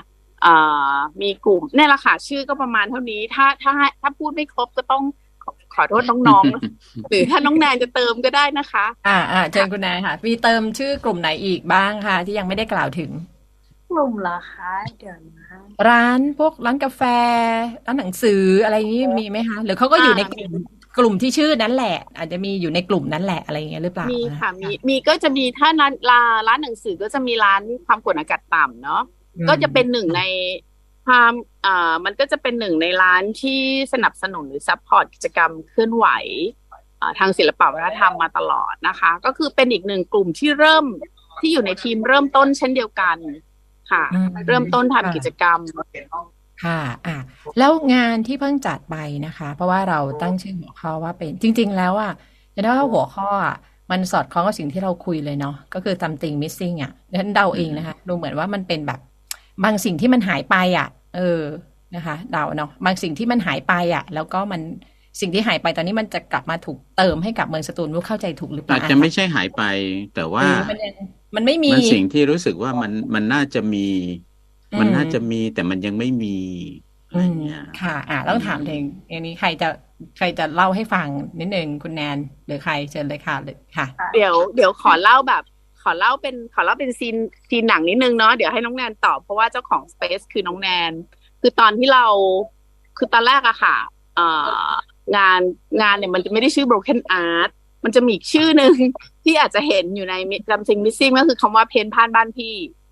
S5: อ่ามีกลุ่มเนี่ยแหละค่ะชื่อก็ประมาณเท่านี้ ถ้าถ้าถ้าพูดไม่ครบก็ต้องขอขอโทษน้องๆ หรือถ้าน้องแนนจะเติมก็ได้นะคะ
S2: อ่าอ่าเชิญคุณนายค่ะ มีเติมชื่อกลุ่มไหนอีกบ้างคะที่ยังไม่ได้กล่าวถึง
S4: กลุ่มเหรอคะ เดี๋ยวนะ
S2: ร้านพวกร้านกาแฟ ร้านหนังสืออะไรอย่างนี้มีไหมคะ หรือเขาก็อยู่ในกลุ่ม กลุ่มที่ชื่อนั้นแหละ อาจจะมีอยู่ในกลุ่มนั้นแหละอะไรอย่างเงี้ยหรือเปล่า
S5: มี
S2: มี
S5: ค่ะมีมีก็จะมีถ้าร้านร้านร้านหนังสือก็จะมีร้านความกดอากาศต่ำเนาะก็จะเป็นหนึ่งในความอ่ามันก็จะเป็นหนึ่งในร้านที่สนับสนุนหรือ support กิจกรรมเคลื่อนไหวอ่าทางศิลปวัฒนธรรมมาตลอดนะคะ ก็คือเป็นอีกหนึ่งกลุ่มที่เริ่มที่อยู่ในทีมเริ่มต้นเช่นเดียวกันค่ะ
S2: อืม
S5: เริ่มต้นทำกิจกรรม
S2: ค่ะ อะ แล้วงานที่เพิ่งจัดไปนะคะ เพราะว่าเราตั้งชื่อหัวข้อว่าเป็น จริง ๆ แล้วอะจะได้ว่าหัวข้ออะมันสอดคล้องกับสิ่งที่เราคุยเลยเนาะ ก็คือ something missing อะดิฉันเดาเองนะคะ ดูเหมือนว่ามันเป็นแบบ บางสิ่งที่มันหายไปอะ เออ นะคะ เดาเนาะ บางสิ่งที่มันหายไปอะ แล้วก็มันสิ่งที่หายไปตอนนี้มันจะกลับมาถูกเติมให้กับเมืองสตูลรู้เข้าใจถูกหรือเป
S3: อา
S2: ล่า
S3: จจะไม่ใช่หายไป แต่ว่า
S2: หรือมันยังมันไม่มี
S3: มันสิ่งที่รู้สึกว่ามันมันน่าจะมี
S2: อื ม
S3: มันน่าจะมีแต่มันยังไม่มีอะไร
S2: อืม
S3: เงี้ย
S2: ค่ะ อะต้องถามถึงอันนี้ใครจะใครจะเล่าให้ฟังนิดนึงคุณแนนหรือใครเชิญเลยค่ะหรือค่ะ
S5: เดี๋ยวเดี๋ยวขอเล่าแบบ ขอเล่าเป็นขอเล่าเป็น scene scene หนังนิดนึงเนาะเดี๋ยวให้น้องแนนตอบเพราะว่าเจ้าของ Space คือน้องแนน คือตอนที่เราคือตอนแรกอะค่ะ เอ่องานงานเนี่ยมันจะไม่ได้ชื่อ Broken Art มันจะมีอีกชื่อหนึ่งที่อาจจะเห็นอยู่ใน something missing ก็คือคำว่าเพ่นพ่านบ้านพี่
S2: อืม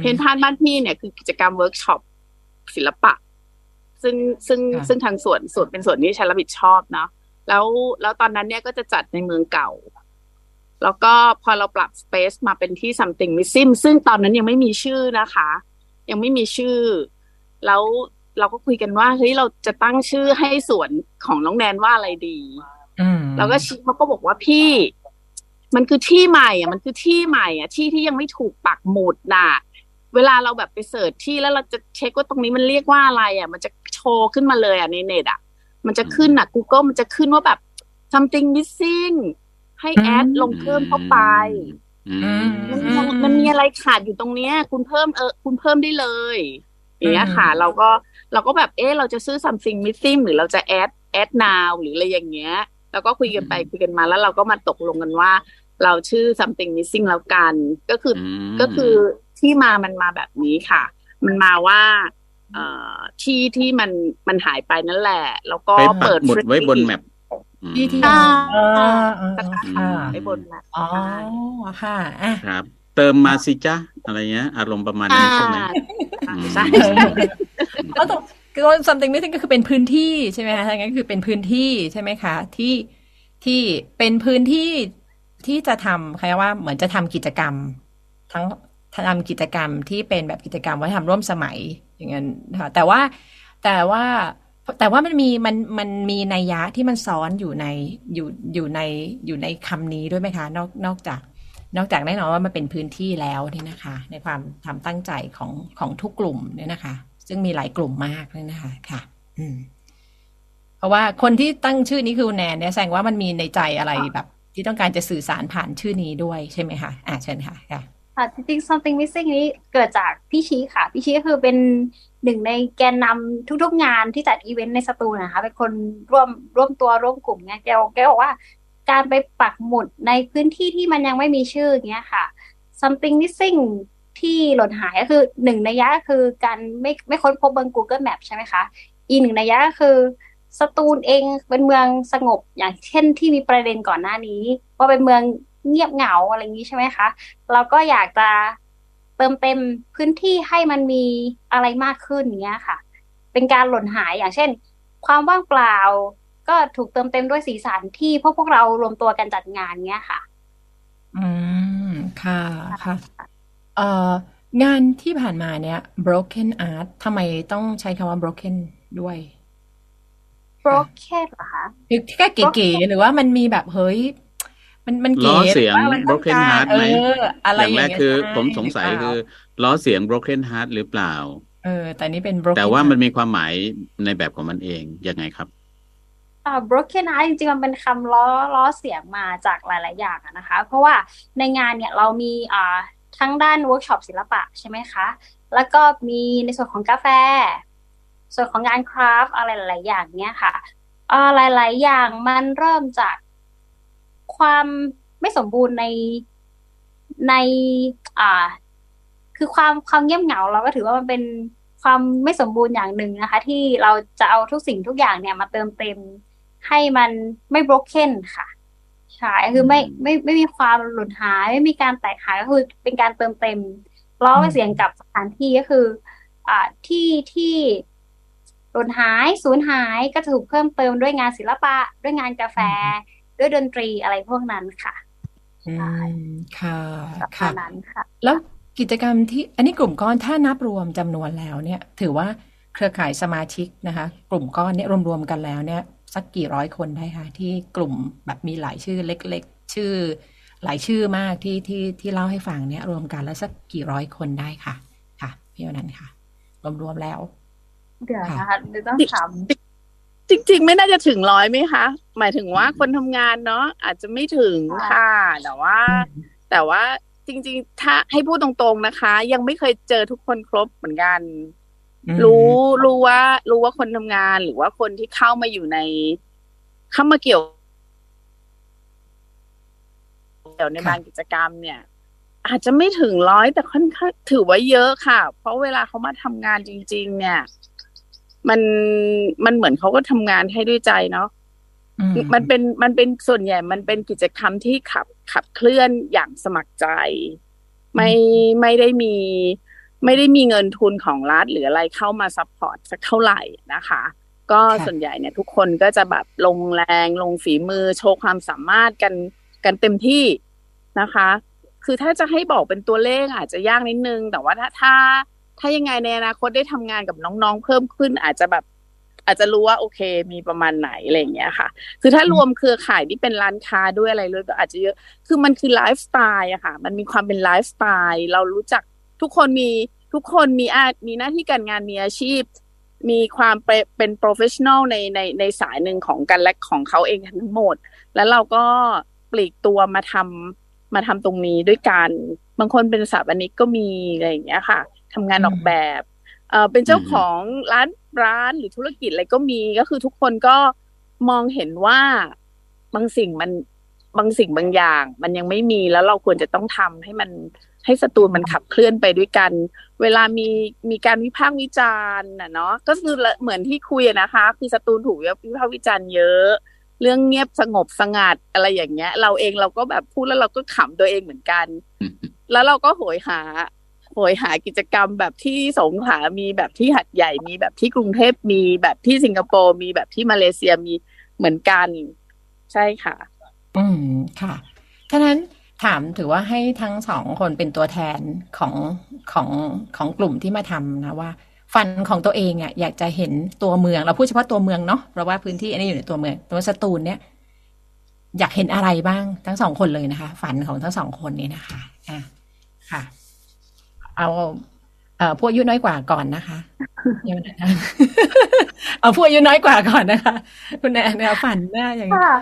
S5: เพ่นพ่านบ้านพี่เนี่ยคือกิจกรรมเวิร์กช็อปศิลปะ ซึ่งซึ่ง
S2: ค่ะ
S5: ซึ่งทางส่วนส่วนเป็นส่วนที่ฉันรับผิดชอบเนาะแล้วแล้วตอนนั้นเนี่ยก็จะจัดในเมืองเก่า แล้วก็พอเราปรับ space มาเป็นที่ something missing ซึ่งตอนนั้นยังไม่มีชื่อนะคะ ยังไม่มีชื่อ แล้วเราก็คุยกันว่าเฮ้ยเราจะตั้งชื่อให้สวนของน้องแนนว่าอะไรดี
S2: อืม
S5: แล้วก็ชิเขาก็บอกว่าพี่ มันคือที่ใหม่อะมันคือที่ใหม่อะที่ที่ยังไม่ถูกปักหมุดน่ะ เวลาเราแบบไป search ที่แล้วเราจะเช็คว่าตรงนี้มันเรียกว่าอะไรอะ มันจะโชว์ขึ้นมาเลยอะในเน็ตอะ มันจะขึ้นอะ Google มันจะขึ้นว่าแบบ something missing ให้แอดลงเพิ่มเข้าไป
S3: อื
S2: อื
S3: ม
S2: ม
S5: มันยังมันมีอะไรขาดอยู่ตรงเนี้ย คุณเพิ่มเออ คุณเพิ่มได้เลยอย่างเงี้ยค่ะ เราก็เราก็แบบเออเราจะซื้อ something missing หรือเราจะแอดแอด now หรืออะไรอย่างเงี้ย แล้วก็คุยกันไปคุยกันมาแล้วเราก็มาตกลงกันว่า เราชื่อ something missing แล้วกัน ก็คืออ
S3: ม
S5: ก็คือที่มามันมาแบบนี้ค่ะ มันมาว่าเอ่อที่ที่มันมันหายไปนั่นแหละ แล้วก็
S3: ไปปั
S5: เปิ
S3: ก
S5: ด
S3: หมุด
S5: free
S3: ไว้บนแมปอืม
S2: ที่ที่
S5: อ่า
S2: เออเออ
S5: สัก
S2: ค่ะ
S5: ไว้บนแมป
S2: อ๋อค่ะอะ
S3: ครับ เติมมาสิจ้าอะไรเงี้ย อารมณ์ประมาณนั้นใช่ไหม
S5: อ่า
S3: อืม
S5: ใช่
S2: แล้วตรงคือ something missing ก็คือเป็นพื้นที่ใช่ไหมคะถ้างั้นคือเป็นพื้นที่ใช่ไหมคะ ที่ที่เป็นพื้นที่ ที่จะทำใครว่าเหมือนจะทำกิจกรรม ทั้งทำกิจกรรมที่เป็นแบบกิจกรรมวัฒนธรรมร่วมสมัยอย่างนั้นค่ะแต่ว่าแต่ว่าแต่ว่ามันมีมันมันมีนัยยะที่มันซ้อนอยู่ในอยู่อยู่ในอยู่ในคำนี้ด้วยไหมคะ นอกนอกจาก นอกจากแน่นอนว่ามันเป็นพื้นที่แล้วเนี่ยนะคะ ในความทำตั้งใจของของทุกกลุ่มเนี่ยนะคะ ซึ่งมีหลายกลุ่มมากเลยนะคะค่ะ อืม เพราะว่าคนที่ตั้งชื่อนี้คือแนนเนี่ยแสดงว่ามันมีในใจอะไรแบบ ที่ต้องการจะสื่อสารผ่านชื่อนี้ด้วยใช่ไหมคะอ่าเชิญค่ะค่ะ
S4: ค่จริงๆ something missing นี้เกิดจากพี่ชี้ค่ะ พี่ชี้ก็คือเป็นหนึ่งในแกนนำทุกๆงานที่จัดอีเวนต์ในสตูนะคะ เป็นคนร่วมร่วมตัวร่วมกลุ่มเนี่ยแกแกบอกว่า การไปปักหมุดในพื้นที่ที่มันยังไม่มีชื่อเงี้ยค่ะ something missing ที่หล่นหายก็คือหนึ่งในยะก็คือการไม่ไม่ค้นพบบน Google Map ใช่ไหมคะ อีกหนึ่งในยยะก็คือ สตูลเองเป็นเมืองสงบอย่างเช่นที่มีประเด็นก่อนหน้านี้ ว่าเป็นเมืองเงียบเหงาอะไรอย่างนี้ใช่ไหมคะ เราก็อยากจะเติมเต็มพื้นที่ให้มันมีอะไรมากขึ้นเนี้ยค่ะ เป็นการหล่นหายอย่างเช่น ความว่างเปล่า ก็ถูกเติมเต็มด้วยสีสันที่พวกพวกเรารวมตัวกันจัดงานเนี้ยค่ะ
S2: อืมค่ะค่ะเอ่องานที่ผ่านมาเนี่ย broken art ทำไมต้องใช้คำว่า broken ด้วย
S4: broken เหรอคะ
S2: คือแค่เก๋ๆหรือว่ามันมีแบบเฮ้ย มันมันเก๋
S3: ล้อเสียง
S2: หรือว่ามันต้อง
S3: broken
S2: การ
S3: heart
S2: เอ
S3: ไหม
S2: ออะไร
S3: อย่างแรก
S2: เงี้
S3: คือ
S2: ใช่
S3: ผมสงสัย
S2: หรืเป
S3: คื
S2: ล่า
S3: อล้อเสียง broken heart หรือเปล่า
S2: เออ แต่นี่เป็น broken
S3: แต่ว่า
S2: art
S3: มันมีความหมายในแบบของมันเองยังไงครับ
S4: อ่า broken art จริงๆ มันเป็นคำล้อล้อเสียงมาจากหลาย ๆ อย่างอะนะคะ เพราะว่าในงานเนี่ยเรามีอ่าทั้งด้านเวิร์กช็อปศิลปะใช่ไหมคะ แล้วก็มีในส่วนของกาแฟ ส่วนของงาน craft อะไรหลายๆอย่างเนี่ยค่ะอ่าหลาย ๆ อย่างมันเริ่มจากความไม่สมบูรณ์ในในอ่า คือความความเงียบเหงาเราก็ถือว่ามันเป็นความไม่สมบูรณ์อย่างหนึ่งนะคะ ที่เราจะเอาทุกสิ่งทุกอย่างเนี่ยมาเติมเต็มให้มันไม่ broken ค่ะใช่คือไม่ไม่ไม่มีความหลุดหาย ไม่มีการแตกหายก็คือเป็นการเติมเต็มล้อไปเสียงกับสถานที่ก็คือ อ่าที่ที่ หลุดหายสูญหายก็จะถูกเพิ่มเติมด้วยงานศิลปะ ด้วยงานกาแฟ ด้วยดนตรีอะไรพวกนั้นค่ะ
S2: อืมค่ะ
S4: ประมา
S2: ค่ะ
S4: ณนั้นค่ะ
S2: แล้วกิจกรรมที่อันนี้กลุ่มก้อนถ้านับรวมจำนวนแล้วเนี่ย ถือว่าเครือข่ายสมาชิกนะคะ กลุ่มก้อนเนี่ยรวมๆกันแล้วเนี่ยสักกี่ร้อยคนได้คะที่กลุ่มแบบมีหลายชื่อเล็ก ๆ ชื่อ หลายชื่อมากที่ที่ที่เล่าให้ฟังเนี่ย รวมกันแล้วสักกี่ร้อยคนได้ค่ะ ค่ะพี่วันนั้นค่ะ รวมๆแล้ว
S4: เดี๋ยวนะคะเดี๋ยวต้องถาม
S5: จริง ๆ ไม่น่าจะถึงร้อยไหมคะ หมายถึงว่าคนทำงานเนาะอาจจะไม่ถึงค่ะแต่ว่า แต่ว่าจริง ๆ ถ้าให้พูดตรงๆนะคะ ยังไม่เคยเจอทุกคนครบเหมือนกัน
S2: อืม
S5: รู้รู้ว่า รู้ว่าคนทำงานหรือว่าคนที่เข้ามาอยู่ใน เข้ามาเกี่ยวเกี่ยวใน
S2: ค่ะ
S5: บางกิจกรรมเนี่ย อาจจะไม่ถึงร้อยแต่ค่อนข้างถือว่าเยอะค่ะ เพราะเวลาเขามาทำงานจริง ๆ เนี่ย มันมันเหมือนเขาก็ทำงานให้ด้วยใจเนาะ
S2: อืม
S5: มันเป็นมันเป็นส่วนใหญ่ มันเป็นกิจกรรมที่ขับขับเคลื่อนอย่างสมัครใจ ไม่ไม่ได้มี ไม่ได้มีเงินทุนของรัฐหรืออะไรเข้ามา support สักเท่าไหร่นะคะ ก็
S2: ค่ะ
S5: ส่วนใหญ่เนี่ยทุกคนก็จะแบบลงแรงลงฝีมือโชว์ความสามารถกันกันเต็มที่นะคะ คือถ้าจะให้บอกเป็นตัวเลขอาจจะยากนิดนึง แต่ว่าถ้าถ้า ถ้ายังไงในอนาคตได้ทำงานกับน้องๆ เพิ่มขึ้นอาจจะแบบอาจจะรู้ว่าโอเค มีประมาณไหนอะไรอย่างเงี้ยค่ะ คือถ้ารวมเครือข่ายที่เป็นร้านค้าด้วยอะไรด้วยก็อาจจะเยอะคือมันคือไลฟ์สไตล์อะค่ะ มันมีความเป็นไลฟ์สไตล์เรารู้จักทุกคนมีทุกคนมีอามีหน้าที่การงานมีอาชีพ มีความเป็น professional ในในในสายหนึ่งของกันและของเขาเองทั้งหมด แล้วเราก็ปลีกตัวมาทำมาทำตรงนี้ด้วยกัน บางคนเป็นสถาปนิกก็มีอะไรอย่างเงี้ยค่ะ ทำงานออกแบบเอ่อเป็นเจ้าของร้านร้านหรือธุรกิจอะไรก็มีก็คือทุกคนก็มองเห็นว่าบางสิ่งมันบางสิ่งบางอย่าง มันยังไม่มีแล้วเราควรจะต้องทำให้มันให้สตูลมันขับเคลื่อนไปด้วยกัน เวลามีมีการวิพากษ์วิจารณ์น่ะเนาะก็คือเหมือนที่คุยอะนะคะ คือสตูลถูกวิพากษ์วิจารณ์เยอะ เรื่องเงียบสงบสงัดอะไรอย่างเงี้ย เราเองเราก็แบบพูดแล้วเราก็ขำตัวเองเหมือนกัน แล้วเราก็โหยหา โหยหากิจกรรมแบบที่สงขลามีแบบที่หัดใหญ่มีแบบที่กรุงเทพมีแบบที่สิงคโปร์มีแบบที่มาเลเซียมีเหมือนกัน ใช่ค่ะ
S2: อืมค่ะท่านั้นถามถือว่าให้ทั้งสองคนเป็นตัวแทนของของของกลุ่มที่มาทำนะว่า ฟันของตัวเองอะอยากจะเห็นตัวเมือง เราพูดเฉพาะตัวเมืองเนาะเพราะว่าพื้นที่อันนี้อยู่ในตัวเมืองตัวสตูลเนี่ย อยากเห็นอะไรบ้างทั้งสองคนเลยนะคะ ฝันของทั้งสองคนนี้นะคะอะค่ะ เอาเอ่อผู้อายุน้อยกว่าก่อนนะคะยังไม่ได้เอาผู้อายุน้อยกว่าก่อนนะคะ คุณแอนเนี่ยฝันแม่อย่างนี้
S4: ค่ะ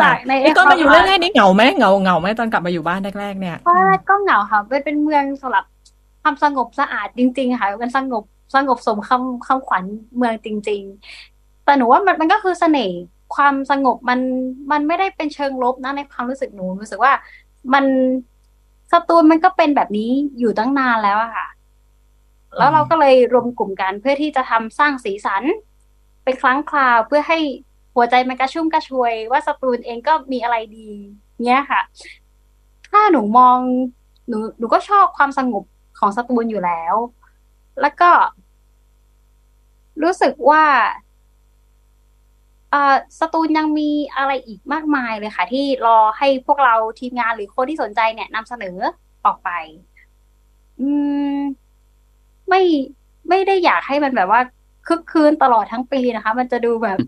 S4: จากใน
S2: ตอนมาอยู่แรกๆนี่เหงาไหมเหงาเหงาไหมตอนกลับมาอยู่บ้านแรกๆเนี่ย
S4: ว่าก็เหงาค่ะเป็นเป็นเมืองสำหรับความสงบสะอาดจริง ๆ ค่ะเป็นสงบสงบสมคำคำขวัญเมืองจริง ๆ แต่หนูว่ามันมันก็คือเสน่ห์ความสงบมันมันไม่ได้เป็นเชิงลบนะในความรู้สึกหนูรู้สึกว่ามัน สตูลมันก็เป็นแบบนี้อยู่ตั้งนานแล้วอะค่ะ แล้วเราก็เลยรวมกลุ่มกันเพื่อที่จะทำสร้างสีสัน เป็นครั้งคราวเพื่อให้หัวใจมันกระชุ่มกระชวย ว่าสตูลเองก็มีอะไรดี เนี้ยค่ะ ถ้าหนูมองหนูหนูก็ชอบความสงบของสตูลอยู่แล้ว แล้วก็ รู้สึกว่า สตูลยังมีอะไรอีกมากมายเลยค่ะ ที่รอให้พวกเราทีมงานหรือคนที่สนใจเนี่ยนำเสนอออกไป อืม ไม่ไม่ได้อยากให้มันแบบว่าคึกคืนตลอดทั้งปีนะคะ มันจะดูแบบ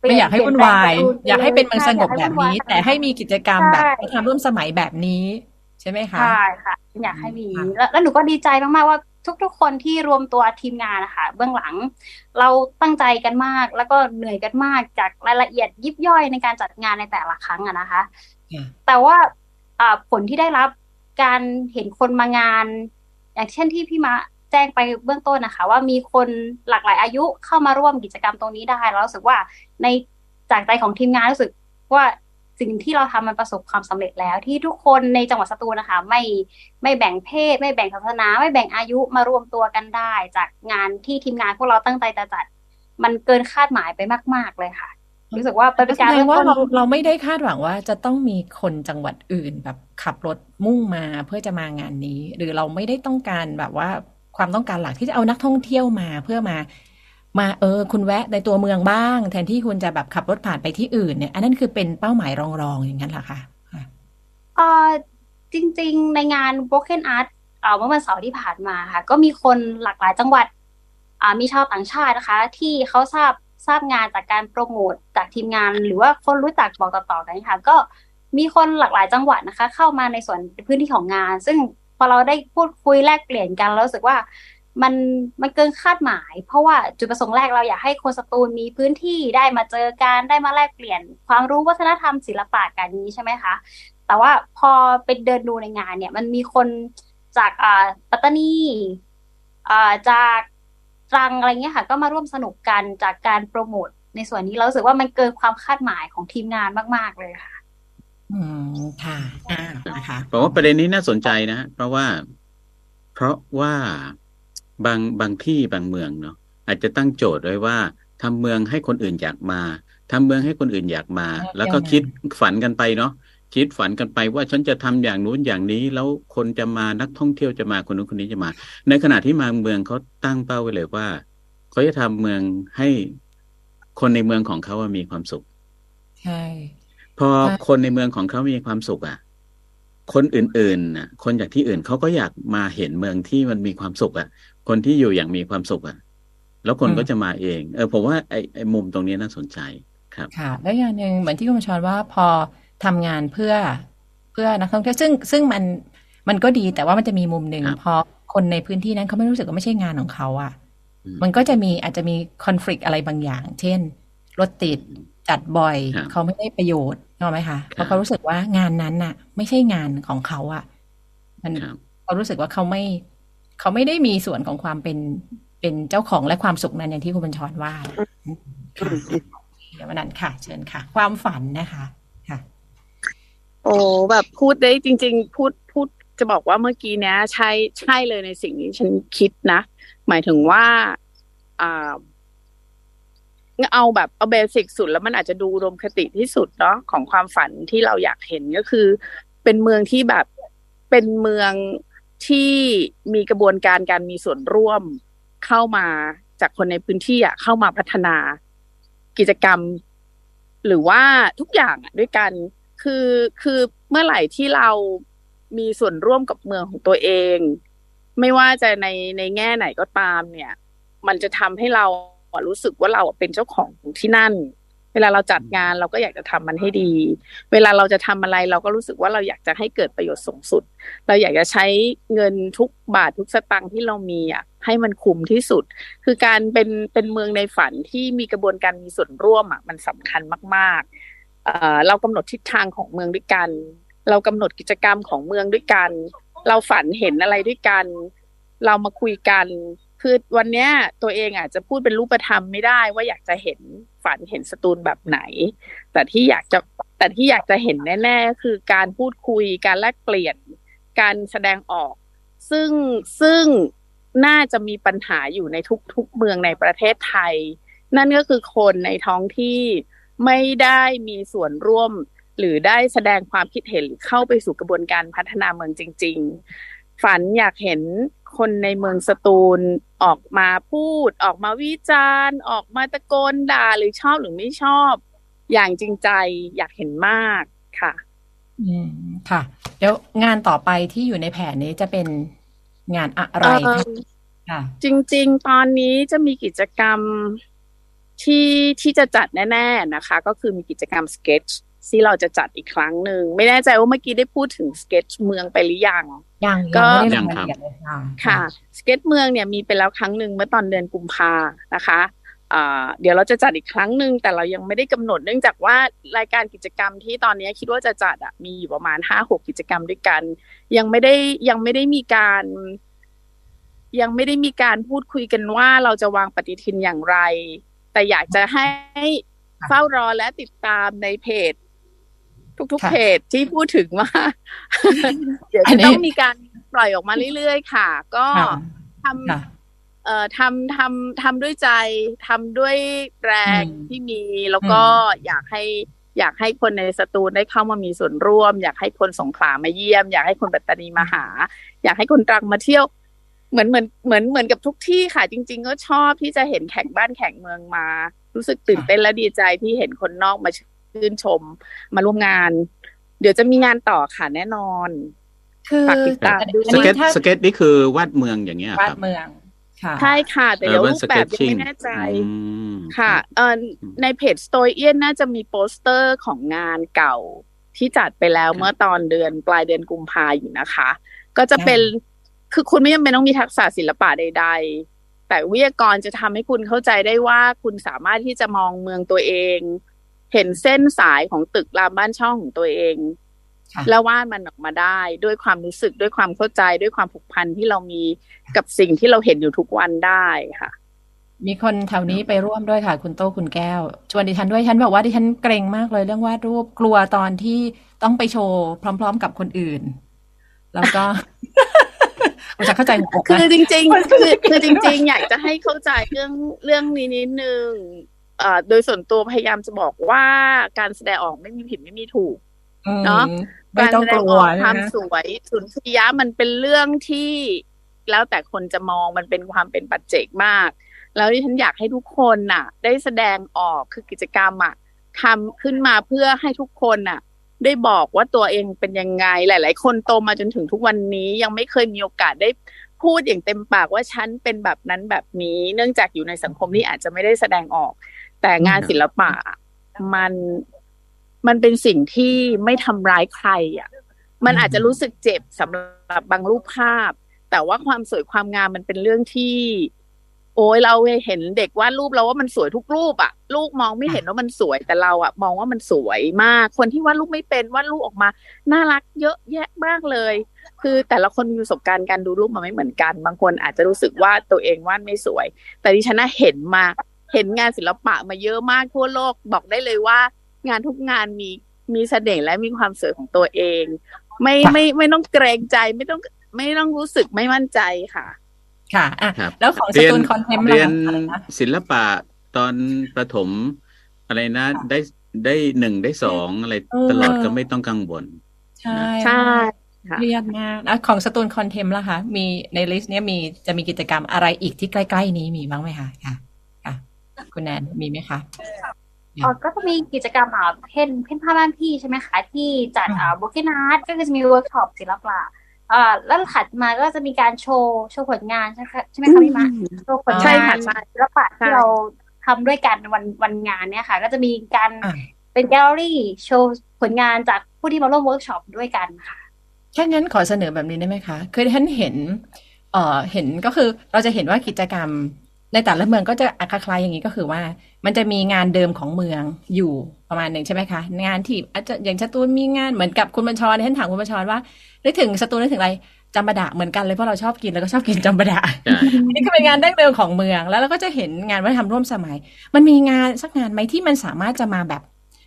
S2: ไม่อยากให้วุ่นวาย อยากให้เป็นเมืองสงบแบบนี้
S4: ใช่
S2: แต่ให้มีกิจกรรมแบบ
S4: ใช่
S2: วัฒนธรรมร่วมสมัยแบบนี้ ใช่ไหมคะ
S4: ใช่ค่ะ อยากให้มี
S2: ค่ะ
S4: แล้วแล้วหนูก็ดีใจมากๆว่า ทุกๆ คนที่รวมตัวทีมงานนะคะเบื้องหลัง เราตั้งใจกันมาก แล้วก็เหนื่อยกันมากจากรายละเอียดยิบย่อยในการจัดงานในแต่ละครั้งอะนะคะ
S2: ค่ะ
S4: แต่ว่าอ่าผลที่ได้รับการเห็นคนมางาน อย่างเช่นที่พี่มะแจ้งไปเบื้องต้นนะคะ ว่ามีคนหลากหลายอายุเข้ามาร่วมกิจกรรมตรงนี้ได้แล้วรู้สึกว่าในจากใจของทีมงานรู้สึกว่า สิ่งที่เราทำมันประสบความสำเร็จแล้ว ที่ทุกคนในจังหวัดสตูลนะคะ ไม่ไม่แบ่งเพศ ไม่แบ่งศาสนา ไม่แบ่งอายุมารวมตัวกันได้ จากงานที่ทีมงานพวกเราตั้งใจจะจัด มันเกินคาดหมายไปมาก ๆ เลยค่ะ รู้สึกว่าเป็น
S2: แส
S4: การ
S2: ด
S4: เริ่
S2: ง
S4: ม
S2: ว่า
S4: ต้น
S2: เราเราไม่ได้คาดหวังว่าจะต้องมีคนจังหวัดอื่น แบบขับรถมุ่งมาเพื่อจะมางานนี้ หรือเราไม่ได้ต้องการแบบว่าความต้องการหลักที่จะเอานักท่องเที่ยวมาเพื่อมา มาเออคุณแวะในตัวเมืองบ้าง แทนที่คุณจะแบบขับรถผ่านไปที่อื่นเนี่ย อันนั้นคือเป็นเป้าหมายรองๆอย่างนั้นเหรอคะ
S4: เอ่อจริง ๆ ในงาน Broken Art เเมื่อวันเสาร์ที่ผ่านมาค่ะ ก็มีคนหลากหลายจังหวัดอ่ามีชาวต่างชาตินะคะ ที่เขาทราบทราบงานจากการโปรโมทจากทีมงาน หรือว่าคนรู้จักบอกต่อๆกันค่ะ ก็มีคนหลากหลายจังหวัดนะคะ เข้ามาในส่วนพื้นที่ของงาน ซึ่งพอเราได้พูดคุยแลกเปลี่ยนกันเรารู้สึกว่า มันมันเกินคาดหมาย เพราะว่าจุดประสงค์แรกเราอยากให้คนสตูลมีพื้นที่ได้มาเจอกันได้มาแลกเปลี่ยน ความรู้วัฒนธรรมศิลปะกันนี้ใช่ไหมคะแต่ว่าพอไปเดินดูในงานเนี่ย มันมีคนจากอ่าปัตตานีอ่าจากตรังอะไรเงี้ยค่ะ ก็มาร่วมสนุกกันจากการโปรโมทในส่วนนี้เรารู้สึกว่ามันเกินความคาดหมายของทีมงานมาก ๆเลยค่ะ
S2: อืมค่ะอ่านะคะ
S3: ผมว่าประเด็นนี้น่าสนใจนะฮะเพราะว่า เพราะว่า บางบางที่บางเมืองเนาะอาจจะตั้งโจทย์ไว้ว่าทำเมืองให้คนอื่นอยากมาทำเมืองให้คนอื่นอยากมา
S2: อ่า
S3: แล้วก็
S2: ยังไง
S3: คิดฝันกันไปเนาะคิดฝันกันไปว่าฉันจะทำอย่างนู้นอย่างนี้ แล้วคนจะมานักท่องเที่ยวจะมาคนนู้นคนนี้จะมา ในขณะที่บางเมืองเขาตั้งเป้าไว้เลยว่าเขาจะทำเมืองให้คนในเมืองของเขาอะมีความสุข
S2: ใช่
S3: พอ
S2: ค่ะ
S3: คนในเมืองของเขามีความสุขอะ คนอื่นๆน่ะ คนจากที่อื่นเขาก็อยากมาเห็นเมืองที่มันมีความสุขอะ คนที่อยู่อย่างมีความสุขอะ แล้วคนก็จะมาเอง เออผมว่าไอ้ไอ้มุมตรงนี้น่าสนใจครับ
S2: ค่ะ แล้วอย่างหนึ่งเหมือนที่คุณบัญชรว่าพอทำงานเพื่อเพื่อนักท่องเที่ยวซึ่งซึ่งมันมันก็ดีแต่ว่ามันจะมีมุมหนึ่ง
S3: ครับ
S2: พอคนในพื้นที่นั้นเขาไม่รู้สึกว่าไม่ใช่งานของเขาอะ
S3: อืม
S2: มันก็จะมีอาจจะมีคอน FLICT อะไรบางอย่าง เช่น รถติดจัดบ่อย
S3: ครับ
S2: เขาไม่ได้ประโยชน์นึกออกไหมคะเพ
S3: ครับ
S2: ราะเขารู้สึกว่างานนั้นน่ะ ไม่ใช่งานของเขาอะมัน
S3: ครับ
S2: เขารู้สึกว่าเขาไม่ เขาไม่ได้มีส่วนของความเป็นเป็นเจ้าของและความสุขนั้นอย่างที่คุณบัญชรว่าค่ะเดี๋ยววันนั้นค่ะ เชิญค่ะ ความฝันนะคะค่ะ
S5: โอ้แบบพูดได้จริง ๆ พูดพูดจะบอกว่าเมื่อกี้เนี้ยใช่ใช่เลยในสิ่งที่ฉันคิดนะ หมายถึงว่าอ่าเอาแบบเอาเบสิกสุดแล้วมันอาจจะดูอุดมคติที่สุดเนาะของความฝันที่เราอยากเห็นก็คือ เป็นเมืองที่แบบเป็นเมือง ที่มีกระบวนการการมีส่วนร่วมเข้ามาจากคนในพื้นที่อะเข้ามาพัฒนากิจกรรม หรือว่าทุกอย่างด้วยกัน คือคือเมื่อไหร่ที่เรามีส่วนร่วมกับเมืองของตัวเอง ไม่ว่าจะในในแง่ไหนก็ตามเนี่ย มันจะทำให้เรารู้สึกว่าเราเป็นเจ้าของที่นั่น เวลาเราจัดงานเราก็อยากจะทำมันให้ดี เวลาเราจะทำอะไรเราก็รู้สึกว่าเราอยากจะให้เกิดประโยชน์สูงสุด เราอยากจะใช้เงินทุกบาททุกสตางค์ที่เรามีอะให้มันคุ้มที่สุด คือการเป็นเป็นเมืองในฝันที่มีกระบวนการมีส่วนร่วมอะมันสำคัญมากๆเอ่อเรากำหนดทิศทางของเมืองด้วยกัน เรากำหนดกิจกรรมของเมืองด้วยกัน เราฝันเห็นอะไรด้วยกัน เรามาคุยกัน คือวันเนี้ยตัวเองอาจจะพูดเป็นรูปธรรมไม่ได้ว่าอยากจะเห็นฝันเห็นสตูลแบบไหน แต่ที่อยากจะแต่ที่อยากจะเห็นแน่ๆคือการพูดคุยการแลกเปลี่ยน การแสดงออก ซึ่งซึ่งน่าจะมีปัญหาอยู่ในทุกๆเมืองในประเทศไทย นั่นก็คือคนในท้องที่ไม่ได้มีส่วนร่วม หรือได้แสดงความคิดเห็นหรือเข้าไปสู่กระบวนการพัฒนาเมืองจริง ๆ ฝันอยากเห็น คนในเมืองสตูลออกมาพูด ออกมาวิจารณ์ ออกมาตะโกนด่าหรือชอบหรือไม่ชอบ อย่างจริงใจอยากเห็นมากค่ะ
S2: อืมค่ะเดี๋ยวงานต่อไปที่อยู่ในแผนนี้จะเป็นงานอะไร
S5: เอ่อ
S2: ค่ะ
S5: จริง ๆ ตอนนี้จะมีกิจกรรมที่ที่จะจัดแน่ ๆนะคะ ก็คือมีกิจกรรมสเก็ตที่เราจะจัดอีกครั้งหนึ่ง ไม่แน่ใจว่าเมื่อกี้ได้พูดถึงสเก็ตเมืองไปหรือยัง
S2: ยัง
S5: ก็
S2: ยังไม่ได้
S3: ยัง
S2: ลง
S3: ครั
S2: ราย
S3: บ
S2: ละเอียดเลยค่ะ
S5: ค่ะ สเก็ตเมืองเนี่ยมีไปแล้วครั้งหนึ่งเมื่อตอนเดือนกุมภานะคะอ่าเดี๋ยวเราจะจัดอีกครั้งหนึ่งแต่เรายังไม่ได้กำหนดเนื่องจากว่ารายการกิจกรรมที่ตอนนี้คิดว่าจะจัดอะมีอยู่ประมาณห้าหกกิจกรรมด้วยกัน ยังไม่ได้ยังไม่ได้มีการ ยังไม่ได้มีการพูดคุยกันว่าเราจะวางปฏิทินอย่างไร แต่อยากจะให้เฝ้ารอและติดตามในเพจ ทุกๆ
S2: ค่ะ
S5: เพจที่พูดถึงว่าเดี๋ยว
S2: อั
S5: จะ
S2: นนี้
S5: ต้องมีการปล่อยออกมาเรื่อยๆค่ะ ก็
S2: ค่ะ
S5: ทำ
S2: ค่ะ
S5: เอ่อทำทำทำด้วยใจทำด้วยแรง
S2: อืม
S5: ที่มี แล้วก็อยากให้อยากให้คนในสตูลได้เข้ามามีส่วนร่วม อยากให้คนสงขลามาเยี่ยม อยากให้คนปัตตานีมาหา อยากให้คนตรังมาเที่ยวเหมือนเหมือนเหมือนเหมือนกับทุกที่ค่ะ จริง ๆ ก็ชอบที่จะเห็นแข่งบ้านแข่งเมืองมา รู้สึกตื่นเต้นและดีใจที่เห็นคนนอกมา ชื่นชม มาร่วมงาน เดี๋ยวจะมีงานต่อค่ะแน่นอน
S2: คือ
S5: ฝากติดตาม
S2: อัน
S5: ด้วย
S3: ส
S2: นี้
S3: เก็ต
S2: ถ้า
S3: สเก็ตนี่คือวาดเมืองอย่างเงี้ยควารั
S2: ด
S3: บ
S2: เมืองค่ะ
S5: ใช่ค่ะ แต่เดี๋ยว
S3: Urban
S5: รูปแบบยัง
S3: Sketching
S5: ไม่แน่ใจ
S3: อืม
S5: ค่ะเอ่อในเพจ s t o y เ n น่าจะมีโปสเตอร์ของงานเก่าที่จัดไปแล้วเมื่อตอนเดือนปลายเดือนกุมภาอยู่นะคะ ก็จะเป็นคือคุณไม่จำเป็นต้องมีทักษะศิลปะใด ๆ แต่วิทยากรจะทำให้คุณเข้าใจได้ว่าคุณสามารถที่จะมองเมืองตัวเอง เห็นเส้นสายของตึกรามบ้านช่องของตัวเอง
S2: ค่ะ
S5: แล้ววาดมันออกมาได้ด้วยความรู้สึกด้วยความเข้าใจด้วยความผูกพันที่เรามีกับสิ่งที่เราเห็นอยู่ทุกวันได้ค่ะ
S2: มีคนแถวนี้ไปร่วมด้วยค่ะ คุณโต้คุณแก้ว ชวนดิฉันด้วยฉันบอกว่าดิฉันเกรงมากเลยเรื่องวาดรูปกลัวตอนที่ต้องไปโชว์ พร้อม ๆ กับคนอื่น แล้วก็ผมจะเข้าใจหัวอก
S5: คือ
S2: นะ
S5: จริง ๆ คือคือจริง ๆ อยากจะให้เข้าใจเรื่องเรื่องนี้นิดนึงเอ่อ โดยส่วนตัวพยายามจะบอกว่าการแสดงออกไม่มีผิดไม่มีถูกเนอะ
S2: อืมไม่ต้องกลัว
S5: การแสดงออกความ
S2: นะ
S5: สวยสุนทรียะมันเป็นเรื่องที่แล้วแต่คนจะมองมันเป็นความเป็นปัจเจกมาก แล้วที่ฉันอยากให้ทุกคนน่ะ ได้แสดงออกคือกิจกรรมอะทำขึ้นมาเพื่อให้ทุกคนน่ะ ได้บอกว่าตัวเองเป็นยังไง หลาย ๆ คนโตมาจนถึงทุกวันนี้ยังไม่เคยมีโอกาสได้พูดอย่างเต็มปากว่าฉันเป็นแบบนั้นแบบนี้ เนื่องจากอยู่ในสังคมที่อาจจะไม่ได้แสดงออก แต่งานศิลปะมันมันเป็นสิ่งที่ไม่ทำร้ายใครอะ มันอาจจะรู้สึกเจ็บสำหรับบางรูปภาพ แต่ว่าความสวยความงามมันเป็นเรื่องที่ โอ้ยเราเห็นเด็กวาดรูปเราว่ามันสวยทุกรูปอะลูกมองไม่เห็นว่ามันสวยแต่เราอะมองว่ามันสวยมาก คนที่วาดรูปไม่เป็นวาดรูปออกมา น่ารักเยอะแยะมากเลย คือแต่ละคนมีประสบการณ์การดูรูปมาไม่เหมือนกัน บางคนอาจจะรู้สึกว่าตัวเองวาดไม่สวย แต่ดิฉันน่ะเห็นมา เห็นงานศิลปะมาเยอะมากทั่วโลกบอกได้เลยว่า งานทุกงานมีมีเสน่ห์และมีความสวยของตัวเอง ไม่ไม่ไม่ต้องเกรงใจไม่ต้องไม่ต้องรู้สึกไม่มั่นใจค่ะ
S2: ค่ะอะ
S3: ครับ
S2: แล้วของส
S3: เรียน
S2: ตูนคอนเทม
S3: เรียน
S2: ล่ะ
S3: ศิลปะตอนประถมอะไรนะ ได้ได้หนึ่งได้สองอะไรตลอดก็ไม่ต้องกังวล
S2: ใช่
S5: ใช่ค่ะ
S2: เครียดมากแล้วของสตูล contemp ล่ะคะ มีใน list เนี้ยมีจะมีกิจกรรมอะไรอีกที่ใกล้ ๆ นี้มีบ้างไหมคะค่ะ ค่ะคุณแนนมีไหมคะ
S4: เออก็จะมีกิจกรรมอ่าเพ่นเพ่นพ่านบ้านพี่ใช่ไหมคะ ที่จัดอ่า Broken Art ก็คือจะมีเวิร์กช็อปศิลปะอ่าแล้วถัดมาก็จะมีการโชว์โชว์ผลงานใช่ไหมคะใช่ไหมคะพี่มะโชว์ผล
S5: ใช่
S4: งา
S5: ค่ะ
S4: น
S5: ใช่
S4: ศิลปะ
S5: ใช่
S4: ที่เราทำด้วยกันวันวันงานเนี่ยค่ะ ก็จะมีการ
S2: อะ
S4: เป็นแกลเลอรี่โชว์ผลงานจากผู้ที่มาร่วมเวิร์กช็อปด้วยกันค่ะ
S2: แค่งั้นขอเสนอแบบนี้ได้ไหมคะ คือท่านเห็น เอ่อ เห็นก็คือเราจะเห็นว่ากิจกรรม ในแต่ละเมืองก็จะคล้ายๆอย่างนี้ก็คือว่า มันจะมีงานเดิมของเมืองอยู่ประมาณหนึ่งใช่ไหมคะงานที่อาจจะอย่างสตูลมีงานเหมือนกับคุณบัญชรท่านถามคุณบัญชรว่านึกถึงสตูลนึกถึงอะไรจำปาดะเหมือนกันเลยเพราะเราชอบกินแล้วก็ชอบกินจำปาดะ
S3: ใช่
S2: นี่ก็เป็นงานดั้งเดิมของเมือง แล้วเราก็จะเห็นงานวัฒนธรรมร่วมสมัย มันมีงานสักงานไหมที่มันสามารถจะมาแบบ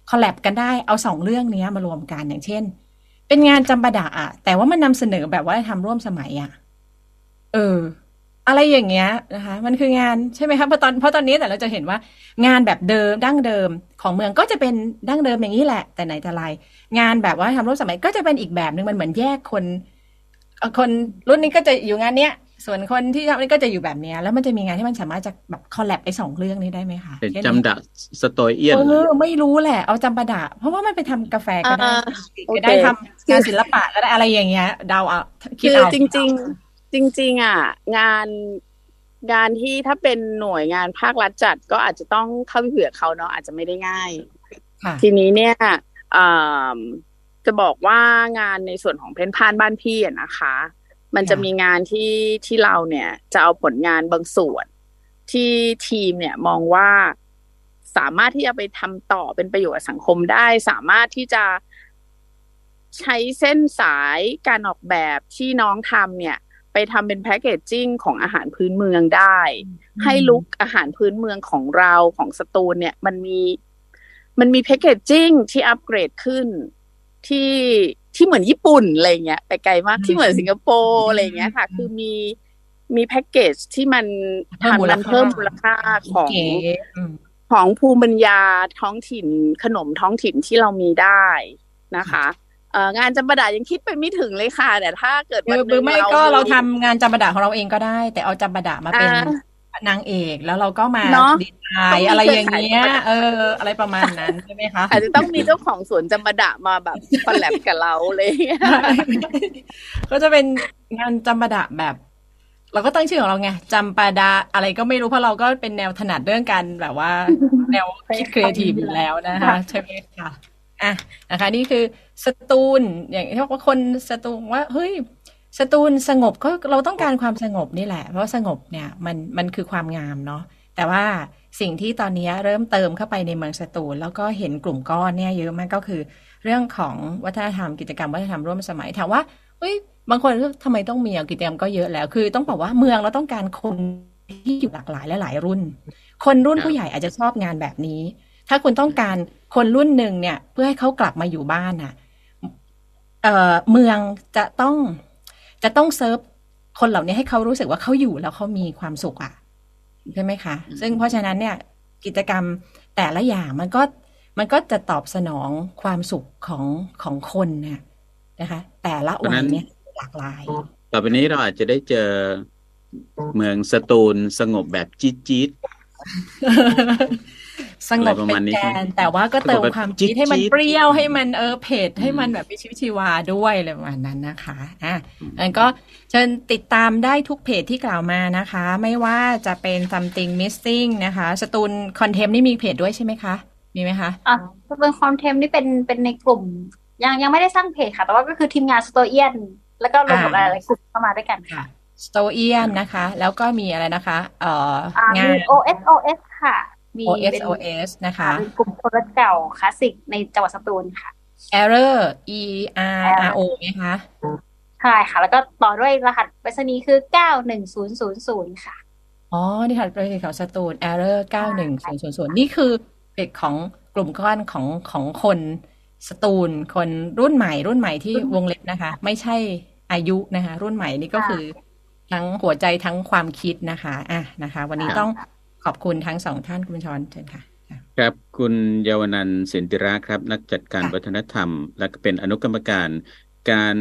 S2: คอลแลบกันได้เอาสองเรื่องนี้มารวมกันอย่างเช่น เป็นงานจำปาดะอะแต่ว่ามันนำเสนอแบบว่าทำร่วมสมัยอะเออ อะไรอย่างเงี้ยนะคะ มันคืองานใช่ไหมคะเพราะตอนเพราะตอนนี้แต่เราจะเห็นว่างานแบบเดิมดั้งเดิมของเมืองก็จะเป็นดั้งเดิมอย่างนี้แหละ แต่ไหนแต่ไรงานแบบว่าทำร่วมสมัยก็จะเป็นอีกแบบหนึ่งมันเหมือนแยกคนเอ่อคนรุ่นนี้ก็จะอยู่งานเนี้ยส่วนคนที่ทำนี่ก็จะอยู่แบบเนี้ยแล้วมันจะมีงานที่มันสามารถจะแบบคอลแลบไอ้สองเรื่องนี้ได้ไหมคะ
S3: เป็น
S2: ช่น
S3: จำดะสโตเอียน
S2: เออไม่รู้แหละ เอาจำปาดะเพราะว่ามันไปทำกาแฟก็ได้
S5: อ่า
S2: ก็ได้
S5: โอเค
S2: ทำงานศิลปะก็ได้อะไรอย่างเงี้ยเดาเอาคิด
S5: คือ
S2: เอา
S5: จริง ๆ จริง ๆ อะ งานงานที่ถ้าเป็นหน่วยงานภาครัฐจัด ก็อาจจะต้องเข้าไปเผื่อเขาเนาะอาจจะไม่ได้ง่าย
S2: ค่ะ
S5: ทีนี้เนี่ยอ่าจะบอกว่างานในส่วนของเพนพานบ้านพี่อะนะคะ มันจะมีงานที่ที่เราเนี่ย จะเอาผลงานบางส่วน ที่ทีมเนี่ยมองว่าสามารถที่จะไปทำต่อเป็นประโยชน์กับสังคมได้ สามารถที่จะใช้เส้นสายการออกแบบที่น้องทำเนี่ย ไปทำเป็นแพคเกจจิ้งของอาหารพื้นเมืองได้ ให้ลุกอาหารพื้นเมืองของเราของสตูลเนี่ยมันมีมันมีแพคเกจจิ้งที่อัปเกรดขึ้นที่ที่เหมือนญี่ปุ่นอะไรเงี้ยไปไกลมากที่เหมือนสิงคโปร์อะไรเงี้ยค่ะ คือมีมีแพ็กเกจที่มัน
S2: เพิ่มมูล
S5: ทำมัน
S2: ค่า
S5: เพิ่มมูลค่าของ
S2: เก๋อืม
S5: ของภูมิปัญญาท้องถิ่นขนมท้องถิ่นที่เรามีได้นะคะเอ่อ งานจำปาดายังคิดไปไม่ถึงเลยค่ะ แต่ถ้าเกิด
S2: ห
S5: วัน
S2: รือ
S5: ห
S2: หรื
S5: นึ่
S2: องไม่ก็เราทำงานจำปาดะของเราเองก็ได้ แต่เอาจำปาดะมาเป็น
S5: อ่า
S2: นางเอกแล้วเราก็มา
S5: เนอะ
S2: ดีไซน์อะไรอย่างเงี้ย เออ อะไรประมาณนั้นใช่ไหมคะ
S5: อาจจะต้องมีเจ้าของสวนจำปาดะมาแบบ collab กับเราเลย
S2: ก็จะเป็นงานจำปาดะแบบ เราก็ตั้งชื่อของเราไงจำปาดะอะไรก็ไม่รู้เพราะเราก็เป็นแนวถนัดเรื่องการแบบว่า แนวคิดครีเอทีฟอยู่แล้วนะคะใช่ไหมคะ อะนะคะนี่คือสตูลอย่างที่บอกว่าคนสตูลว่าเฮ้ยสตูลสงบก็เราต้องการความสงบนี่แหละ เพราะสงบเนี่ยมันมันคือความงามเนาะแต่ว่าสิ่งที่ตอนนี้เริ่มเติมเข้าไปในเมืองสตูลแล้วก็เห็นกลุ่มก้อนเนี่ยเยอะมากก็คือ เรื่องของวัฒนธรรมกิจกรรมวัฒนธรรมร่วมสมัยถามว่าเฮ้ยบางคนรู้ทำไมต้องมีกิจกรรมก็เยอะแล้ว คือต้องบอกว่าเมืองเราต้องการคนที่อยู่หลากหลายและหลายรุ่น คนรุ่นผู้ใหญ่อาจจะชอบงานแบบนี้ ถ้าคุณต้องการคนรุ่นหนึ่งเนี่ย เพื่อให้เขากลับมาอยู่บ้านน่ะเอ่อเมืองจะต้องจะต้องเซิร์ฟคนเหล่านี้ให้เขารู้สึกว่าเขาอยู่แล้วเขามีความสุขอะใช่ไหมคะ ซึ่งเพราะฉะนั้นเนี่ยกิจกรรมแต่ละอย่างมันก็มันก็จะตอบสนองความสุขของของคนเนี่ยนะคะ แต่ละวันเนี่ยหลากหลาย
S3: ต่อไปนี้เราอาจจะได้เจอเมืองสตูลสงบแบบจี๊ดจี๊ด
S2: สงบ
S3: อะไรประ
S2: เป็
S3: มาณ
S2: น
S3: นี้
S2: แก
S3: ใช่ไหม
S2: นแต่ว่าก็เติม
S3: สงบแบบ
S2: ความจี๊ดให้มัน
S3: จี๊ดๆ
S2: เปรี้ยวให้มันเออเผ็ดให้มันแบบมีชีวิตชีวาด้วยอะไรประมาณนั้นนะคะอะงั้นก็เชิญติดตามได้ทุกเพจที่กล่าวมานะคะ ไม่ว่าจะเป็น something missing นะคะสตูล contemp นี่มีเพจด้วยใช่ไหมคะ มีไหมคะ
S4: อะเป็น contemp นี่เป็นเป็นในกลุ่ม ยังยังไม่ได้สร้างเพจค่ะ แต่ว่าก็คือทีมงานสโตเอียน แล้วก็รวมกับห
S2: อ่า
S4: ลายๆกลุ่มเข้ามาด้วยกันค่ะ
S2: ค่ะสโตเอียนนะคะ แล้วก็มีอะไรนะคะ เอ่อ
S4: อ่างามี
S2: น
S4: OSOS ค่ะ มีเป็น
S2: OSOS นะคะ
S4: อ่าเป็นกลุ่มคนรถเก่าคลาสสิกในจังหวัดสตูลค่ะ
S2: error e r r o ไหมคะ
S4: ใช่ค่ะ แล้วก็ต่อด้วยรหัสไปรษณีย์คือเก้าหนึ่งศูนย์ศูนย์ศูนย์ค่ะ
S2: อ๋อ นี่ค่ะประเด็นของสตูน error เก้าหนึ่งศูนย์ศูนย์ศูนย์นี่คือเพจของกลุ่มก้อนของของคนสตูล คนรุ่นใหม่ รุ่นใหม่ที่วงเล็บนะคะ ไม่ใช่อายุนะคะ รุ่นใหม่นี่ก็คือทั้งหัวใจทั้งความคิดนะคะ อะนะคะ วันนี้
S3: ครับ
S2: ต้อง ขอบคุณทั้งสองท่านคุณชรเชิญค่ะ
S3: ครับคุณเยาวนันท์สินติระครับ นักจัดการ
S2: ค่ะ
S3: วัฒนธรรม และก็เป็นอนุกรรมการการ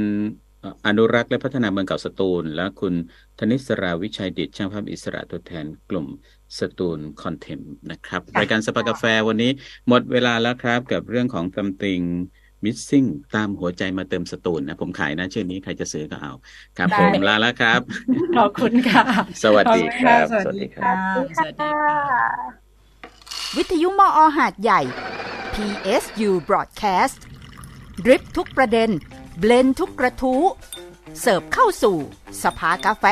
S3: เอ่ออนุรักษ์และพัฒนาเมืองเก่าสตูล และคุณธนิสราวิชัยดิตช่างภาพอิสระตัวแทนกลุ่มสตูลคอนเทมนะครับ
S2: ค่ะ
S3: รายการสปากาแฟวันนี้หมดเวลาแล้วครับกับเรื่องของ something missing ตามหัวใจมาเติมสตูลนะ ผมขายนะชื่อนี้ใครจะซื้อก็เอา ครับ
S2: ได้
S3: ผมลาแล้วครับ
S2: ขอบคุณค่ะ
S3: สวัสดีครับ
S2: ขอณะสวัสดีค่ะ
S4: สวัสดี
S2: สวัสดี
S4: ค่ะ
S2: ค่ะ
S1: วิทยุมออหาดใหญ่ PSU Broadcast ดริปทุกประเด็น เบลนทุกกระทู้ เสิร์ฟเข้าสู่ สภากาแฟ